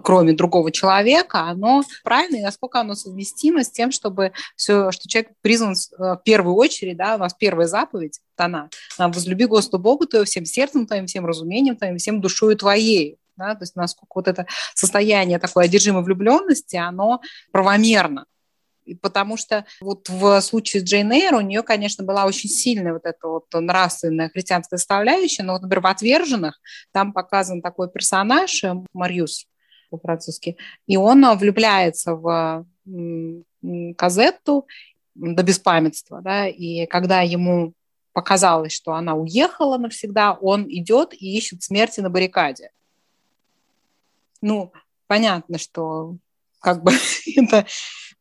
кроме другого человека, оно правильно и насколько оно совместимо с тем, чтобы все, что человек призван э, в первую очередь, да, у нас первая заповедь, она, возлюби Господа Богу твоего всем сердцем твоим, всем разумением твоим, всем душою твоей. Да, то есть насколько вот это состояние такой одержимой влюбленности, оно правомерно. Потому что вот в случае с Джейн Эйр у нее, конечно, была очень сильная вот эта вот нравственная христианская составляющая, но вот, например, в «Отверженных» там показан такой персонаж, э, Мариус, по-французски. И он э, влюбляется в Казетту до беспамятства, да, и когда ему показалось, что она уехала навсегда, он идет и ищет смерти на баррикаде. Ну, понятно, что как бы (laughs) это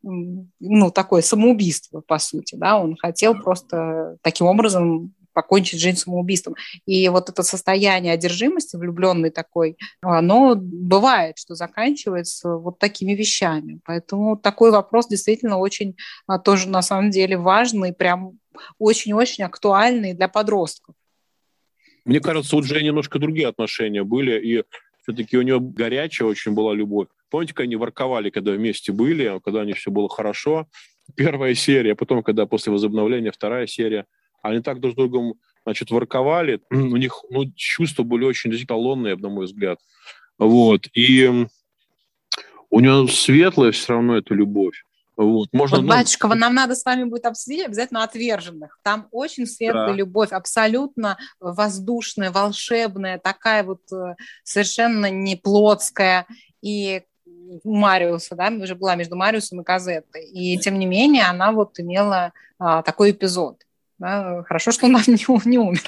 ну, такое самоубийство, по сути, да, он хотел просто таким образом покончить жизнь самоубийством. И вот это состояние одержимости, влюбленный такой, оно бывает, что заканчивается вот такими вещами. Поэтому такой вопрос действительно очень а, тоже на самом деле важный, прям очень-очень актуальный для подростков. Мне кажется, у Джей немножко другие отношения были, и все-таки у нее горячая очень была любовь. Помните, как они ворковали, когда вместе были, когда у них все было хорошо? Первая серия, потом, когда после возобновления вторая серия, они так друг с другом, значит, ворковали. У них ну, чувства были очень эталонные, на мой взгляд. Вот. И у нее светлая все равно эта любовь. Вот, можно, вот ну... батюшка, нам надо с вами будет обсудить обязательно отверженных. Там очень светлая да. любовь, абсолютно воздушная, волшебная, такая вот э, совершенно не плотская. И Мариуса, да, уже была между Мариусом и Казеттой. И тем не менее она вот имела а, такой эпизод. Да? Хорошо, что он (laughs) не, не умер.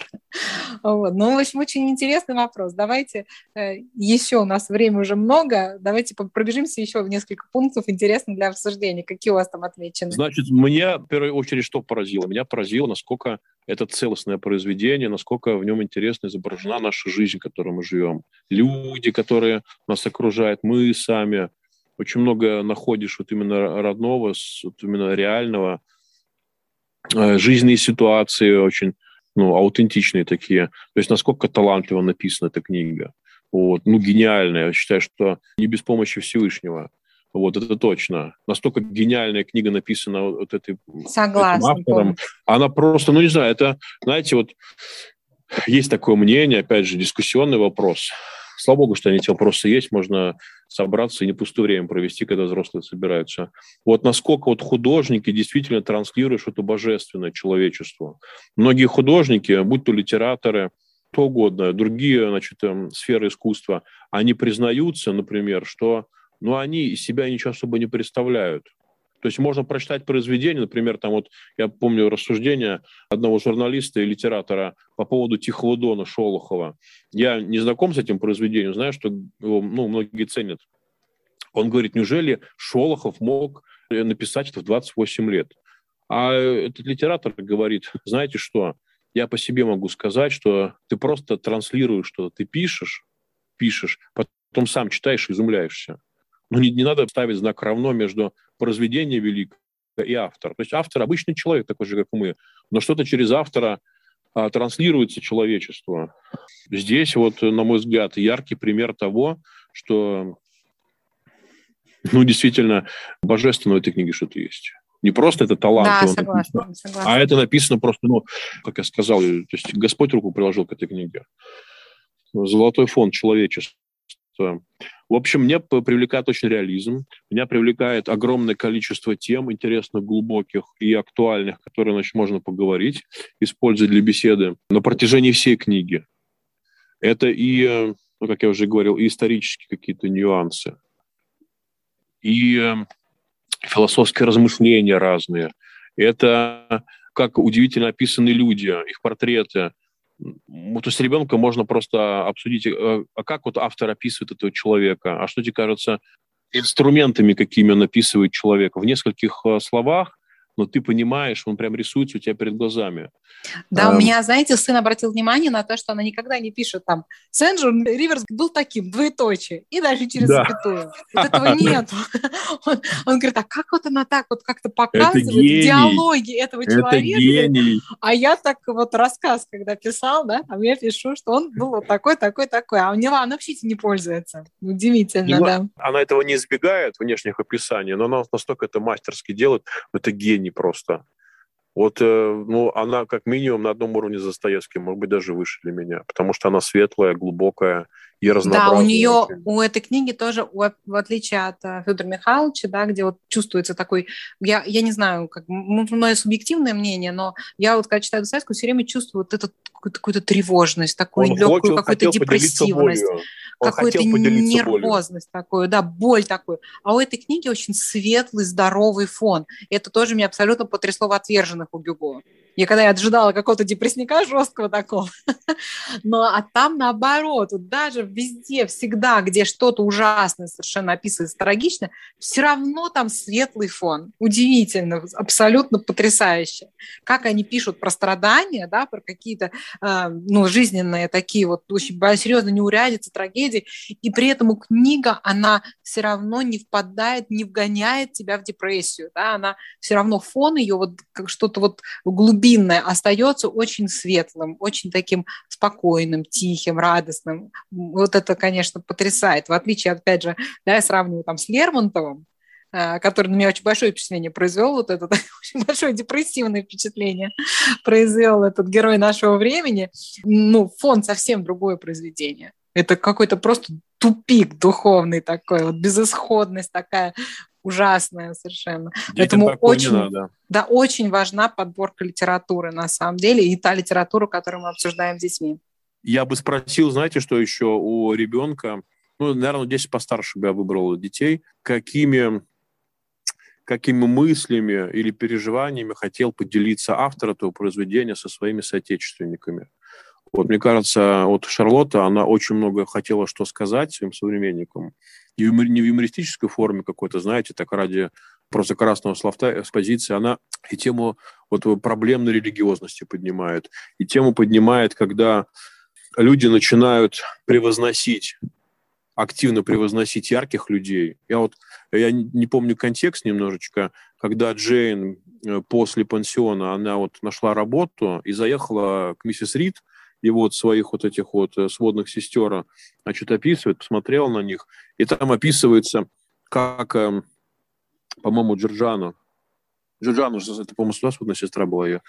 Вот. Ну, в общем, очень интересный вопрос. Давайте э, еще, у нас время уже много, давайте пробежимся еще в несколько пунктов интересных для обсуждения. Какие у вас там отмечены? Значит, меня в первую очередь что поразило? Меня поразило, насколько это целостное произведение, насколько в нем интересно изображена наша жизнь, в которой мы живем. Люди, которые нас окружают, мы сами. Очень много находишь вот именно родного, вот именно реального, жизненные ситуации очень ну, аутентичные такие. То есть насколько талантливо написана эта книга. Вот. Ну, гениальная. Я считаю, что не без помощи Всевышнего. Вот, это точно. Настолько гениальная книга написана вот этой, Согласна, этим автором. Она просто, ну, не знаю, это, знаете, вот есть такое мнение, опять же, дискуссионный вопрос. Слава богу, что эти вопросы есть, можно собраться и не пустое время провести, когда взрослые собираются. Вот насколько вот художники действительно транслируют что-то божественное человечеству. Многие художники, будь то литераторы, то угодно, другие значит, эм, сферы искусства, они признаются, например, что ну, они из себя ничего особо не представляют. То есть можно прочитать произведение, например, там вот я помню рассуждение одного журналиста и литератора по поводу Тихого Дона Шолохова. Я не знаком с этим произведением, знаю, что его ну, многие ценят. Он говорит, неужели Шолохов мог написать это в 28 лет? А этот литератор говорит, знаете что, я по себе могу сказать, что ты просто транслируешь что ты пишешь, пишешь, потом сам читаешь и изумляешься. Но не, не надо ставить знак равно между произведением великое и автор. То есть автор обычный человек, такой же, как мы, но что-то через автора а, транслируется человечеству. Здесь вот, на мой взгляд, яркий пример того, что ну, действительно, божественно в этой книге что-то есть. Не просто это талант, да, согласна, написано, согласна. а это написано просто, ну, как я сказал, то есть Господь руку приложил к этой книге. Золотой фонд человечества. В общем, мне привлекает очень реализм, меня привлекает огромное количество тем интересных, глубоких и актуальных, которые значит, можно поговорить, использовать для беседы на протяжении всей книги. Это и, ну, как я уже говорил, и исторические какие-то нюансы, и э, философские размышления разные. Это как удивительно описаны люди, их портреты, вот с ребенком можно просто обсудить, э, а как вот автор описывает этого человека, а что тебе кажется инструментами, какими он описывает человека. В нескольких э, словах но ты понимаешь, он прям рисуется у тебя перед глазами. Да, а, у меня, знаете, сын обратил внимание на то, что она никогда не пишет там «Сэнджо Риверс был таким, двоеточие», и дальше через да. запятую. Вот этого нет. (laughs) Он, он говорит, а как вот она так вот как-то показывает это диалоги этого это человека? Гений. А я так вот рассказ, когда писал, да, а я пишу, что он был вот такой, такой, такой, а у него она вообще не пользуется. Удивительно, ну, да. Она этого не избегает, внешних описаний, но она настолько это мастерски делает, это гений не просто. Вот, э, ну, она как минимум на одном уровне с Достоевским, может быть, даже выше для меня, потому что она светлая, глубокая и разнообразная. Да, у нее, у этой книги тоже, в отличие от э, Федора Михайловича, да, где вот чувствуется такой, я, я не знаю, как мое субъективное мнение, но я вот, когда читаю Достоевского, все время чувствую вот эту какую-то тревожность, такую Он легкую какую-то депрессивность какую-то нервозность болью. такую, да, боль такую. А у этой книги очень светлый, здоровый фон. Это тоже меня абсолютно потрясло в «Отверженных» у Гюго. Я когда я ожидала какого-то депрессника жесткого такого, (laughs) но а там наоборот, вот даже везде, всегда, где что-то ужасное совершенно описывается трагично, все равно там светлый фон. Удивительно, абсолютно потрясающе. Как они пишут про страдания, да, про какие-то э, ну, жизненные такие вот очень серьезные неурядицы, трагедии, и при этом книга, она все равно не впадает, не вгоняет тебя в депрессию, да, она все равно фон ее вот как что-то вот глубинное остается очень светлым, очень таким спокойным, тихим, радостным. Вот это, конечно, потрясает. В отличие, опять же, да, я сравниваю там с Лермонтовым, э, который на меня очень большое впечатление произвел, вот это (laughs) очень большое депрессивное впечатление произвел этот герой нашего времени. Ну, фон совсем другое произведение. Это какой-то просто тупик духовный такой, вот безысходность такая ужасная совершенно. Детям Поэтому очень, да, очень важна подборка литературы на самом деле и та литература, которую мы обсуждаем с детьми. Я бы спросил, знаете, что еще у ребенка, ну, наверное, здесь постарше бы я выбрал детей, какими какими мыслями или переживаниями хотел поделиться автор этого произведения со своими соотечественниками. Вот, мне кажется, вот Шарлотта, она очень много хотела что сказать своим современникам. Не в, юмористической форме какой-то, знаете, так ради просто красного словта с позиции, она и тему вот проблемной религиозности поднимает, и тему поднимает, когда люди начинают превозносить активно превозносить ярких людей. Я вот я не помню контекст немножечко, когда Джейн э, после пансиона, она вот нашла работу и заехала к миссис Рид, и вот своих вот этих вот э, сводных сестер, значит, описывает, посмотрел на них, и там описывается, как, эм, по-моему, Джорджана, Джорджану, это, по-моему, сводная сестра была ее,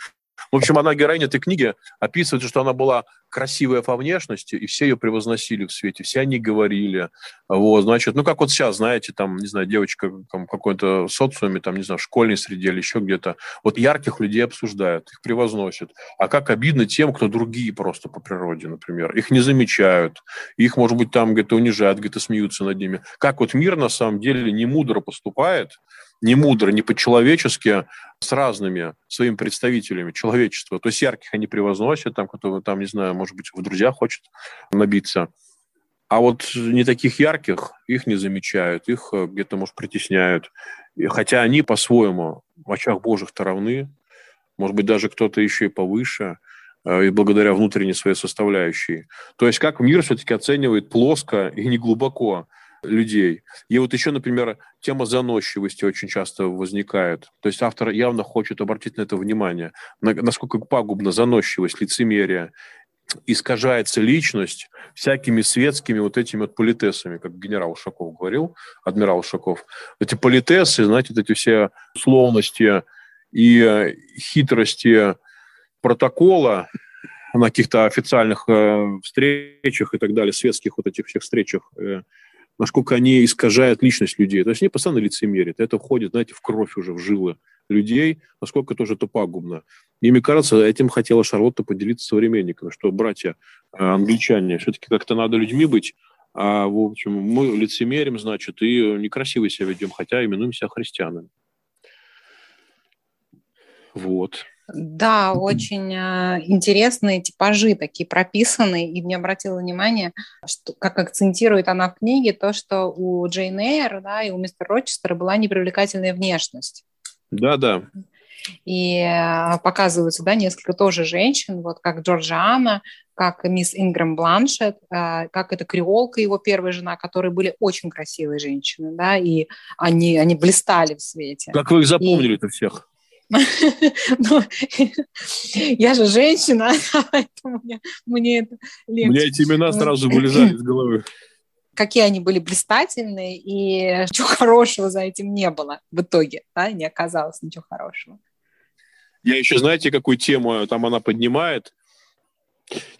в общем, она героиня этой книги описывает, что она была красивая по внешности, и все ее превозносили в свете, все они говорили. Вот, значит, ну, как вот сейчас, знаете, там, не знаю, девочка там, какой-то социуме, там, не знаю, в школьной среде или еще где-то, вот ярких людей обсуждают, их превозносят. А как обидно тем, кто другие просто по природе, например. Их не замечают, их, может быть, там где-то унижают, где-то смеются над ними. Как вот мир, на самом деле, не мудро поступает, не мудро, не по-человечески с разными своими представителями человечества. То есть ярких они превозносят, там, кто там, не знаю, может быть, в друзья хочет набиться. А вот не таких ярких, их не замечают, их э, где-то, может, притесняют. И хотя они по-своему в очах Божьих-то равны, может быть, даже кто-то еще и повыше, э, и благодаря внутренней своей составляющей. То есть как мир все-таки оценивает плоско и не глубоко людей. И вот еще, например, тема заносчивости очень часто возникает. То есть автор явно хочет обратить на это внимание, насколько пагубна заносчивость, лицемерие, искажается личность всякими светскими вот этими вот политесами, как генерал Ушаков говорил, адмирал Ушаков. Эти политесы, знаете, вот эти все условности и хитрости протокола на каких-то официальных э, встречах и так далее, светских вот этих всех встречах э, насколько они искажают личность людей. То есть они постоянно лицемерят. Это входит, знаете, в кровь уже, в жилы людей, насколько тоже это пагубно. И мне кажется, этим хотела Шарлотта поделиться современниками, что братья э, англичане, все-таки как-то надо людьми быть, а, в общем, мы лицемерим, значит, и некрасиво себя ведем, хотя именуем себя христианами. Вот. Да, очень э, интересные типажи такие прописаны, и мне обратило внимание, что, как акцентирует она в книге, то, что у Джейн Эйр да, и у мистера Рочестера была непривлекательная внешность. Да, да. И э, показываются, да, несколько тоже женщин, вот как Джорджиана, как мисс Ингрэм Бланшет, э, как это креолка, его первая жена, которые были очень красивые женщины, да, и они, они блистали в свете. Как вы их запомнили-то всех? Ну, я же женщина, (laughs) поэтому мне, мне это легче. У меня эти имена сразу вылезали из головы. (clears throat) Какие они были блистательные, и ничего хорошего за этим не было в итоге, да, не оказалось ничего хорошего. Я еще, знаете, какую тему там она поднимает?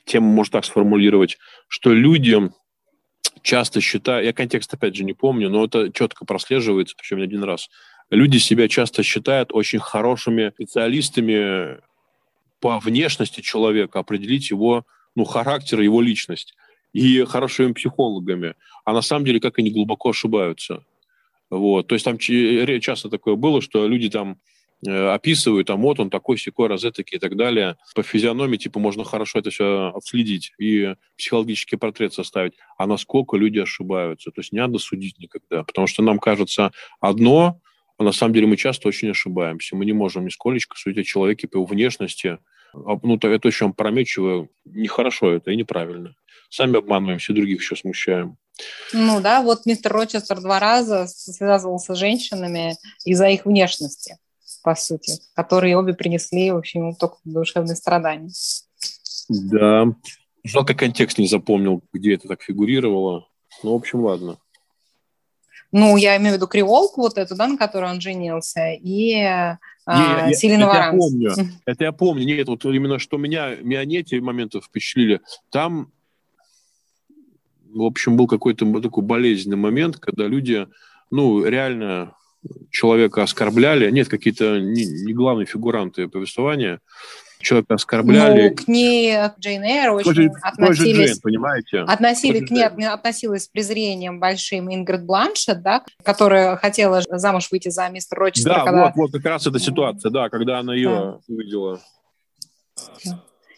Тему можно так сформулировать, что людям часто считают, я контекст опять же не помню, но это четко прослеживается, причем не один раз, люди себя часто считают очень хорошими специалистами по внешности человека, определить его ну, характер, его личность, и хорошими психологами. А на самом деле, как они глубоко ошибаются. Вот. То есть там часто такое было, что люди там э, описывают, а вот он такой, секой, розетки и так далее. По физиономии, типа, можно хорошо это все отследить и психологический портрет составить. А насколько люди ошибаются? То есть не надо судить никогда, потому что нам кажется одно, а на самом деле мы часто очень ошибаемся. Мы не можем нисколечко судить о человеке по его внешности. А, ну, это очень опрометчиво, нехорошо это и неправильно. Сами обманываемся, других еще смущаем. Ну да, вот мистер Рочестер два раза связывался с женщинами из-за их внешности, по сути, которые обе принесли, в общем, только душевные страдания. Да. Жалко, контекст не запомнил, где это так фигурировало. Ну, в общем, ладно. Ну, я имею в виду криволку вот эту, да, на которой он женился, и а, Селина это я помню. Это я помню. Нет, вот именно что меня, меня не эти моменты впечатлили. Там в общем, был какой-то такой болезненный момент, когда люди, ну, реально человека оскорбляли. Нет, какие-то не, не главные фигуранты повествования. Человека оскорбляли. Ну, к ней, к Джейн Эйр очень же, относились... Джейн, понимаете? Относили, к ней относилась с презрением большим Ингрид Бланшет, да, которая хотела замуж выйти за мистера Рочестера. Да, когда... вот, вот как раз эта ситуация, да, когда она ее да. увидела.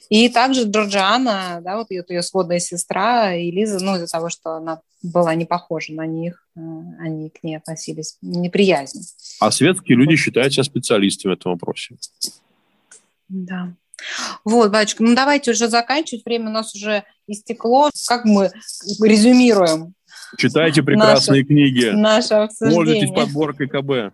И также Джорджиана, да, вот ее, ее сводная сестра и Лиза, ну, из-за того, что она была не похожа на них, э, они к ней относились неприязнь. А светские люди считают себя специалистами в этом вопросе. Да. Вот, батюшка, ну давайте уже заканчивать, время у нас уже истекло. Как мы резюмируем? Читайте прекрасные наше, книги. Наше обсуждение. Пользуйтесь подборкой КБ.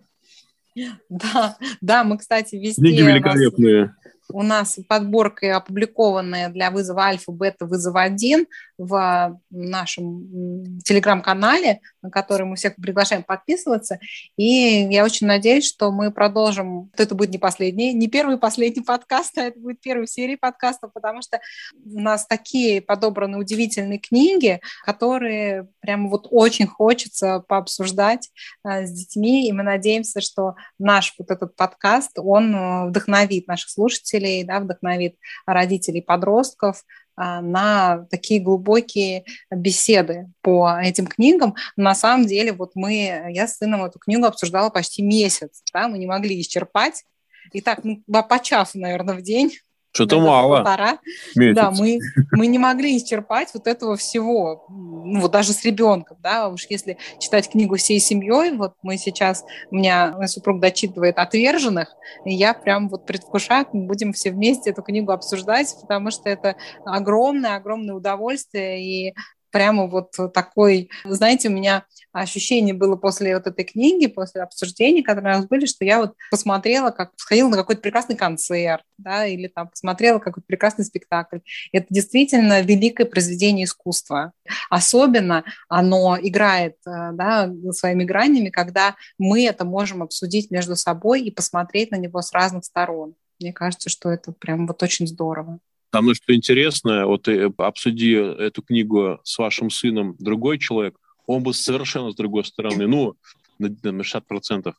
Да, да, мы, кстати, везде... Книги великолепные у нас подборка опубликованная для вызова альфа, бета, вызова 1 в нашем телеграм-канале, на который мы всех приглашаем подписываться. И я очень надеюсь, что мы продолжим. Это будет не последний, не первый последний (laughs) подкаст, а это будет первая серия подкаста, потому что у нас такие подобраны удивительные книги, которые прямо вот очень хочется пообсуждать э, с детьми, и мы надеемся, что наш вот этот подкаст, он э, вдохновит наших слушателей, да, вдохновит родителей подростков на такие глубокие беседы по этим книгам. На самом деле, вот мы, я с сыном эту книгу обсуждала почти месяц, да, мы не могли исчерпать. И так, ну, по часу, наверное, в день что-то мало. Полтора. Месяц. Да, мы, мы не могли исчерпать вот этого всего, ну, вот даже с ребенком, да, уж если читать книгу всей семьей, вот мы сейчас, у меня мой супруг дочитывает «Отверженных», и я прям вот предвкушаю, мы будем все вместе эту книгу обсуждать, потому что это огромное-огромное удовольствие, и прямо вот такой, знаете, у меня ощущение было после вот этой книги, после обсуждений, которые у нас были, что я вот посмотрела, как сходила на какой-то прекрасный концерт, да, или там посмотрела какой-то прекрасный спектакль. Это действительно великое произведение искусства. Особенно оно играет э, да, своими гранями, когда мы это можем обсудить между собой и посмотреть на него с разных сторон. Мне кажется, что это прям вот очень здорово. Там что интересно, вот э, обсуди эту книгу с вашим сыном другой человек, он бы совершенно с другой стороны, ну, на, на 60%,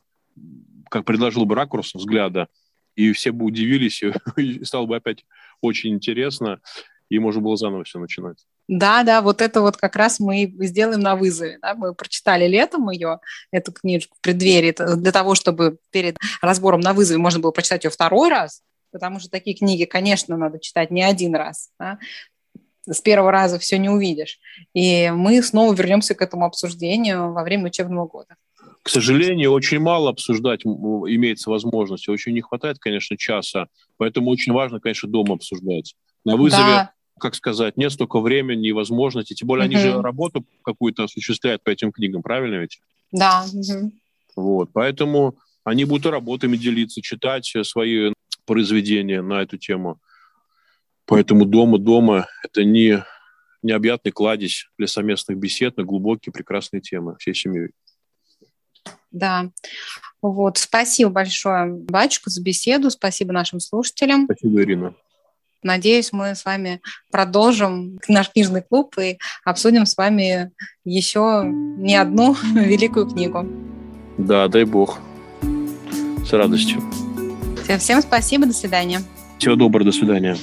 как предложил бы ракурс взгляда, и все бы удивились, и (laughs) стало бы опять очень интересно, и можно было заново все начинать. Да, да, вот это вот как раз мы сделаем на вызове. Да? Мы прочитали летом ее, эту книжку в преддверии, для того, чтобы перед разбором на вызове можно было прочитать ее второй раз, потому что такие книги, конечно, надо читать не один раз. Да? С первого раза все не увидишь. И мы снова вернемся к этому обсуждению во время учебного года. К сожалению, очень мало обсуждать имеется возможность. Очень не хватает, конечно, часа. Поэтому очень важно, конечно, дома обсуждать. На вызове, да. как сказать, нет столько времени и возможностей. Тем более угу. они же работу какую-то осуществляют по этим книгам, правильно ведь? Да. Угу. Вот, поэтому они будут работами делиться, читать свои произведения на эту тему. Поэтому дома-дома – это не необъятный кладезь для совместных бесед на глубокие, прекрасные темы всей семьей. Да. Вот. Спасибо большое, батюшка, за беседу. Спасибо нашим слушателям. Спасибо, Ирина. Надеюсь, мы с вами продолжим наш книжный клуб и обсудим с вами еще не одну (laughs) великую книгу. Да, дай бог. С радостью. Всем спасибо, до свидания. Всего доброго, до свидания.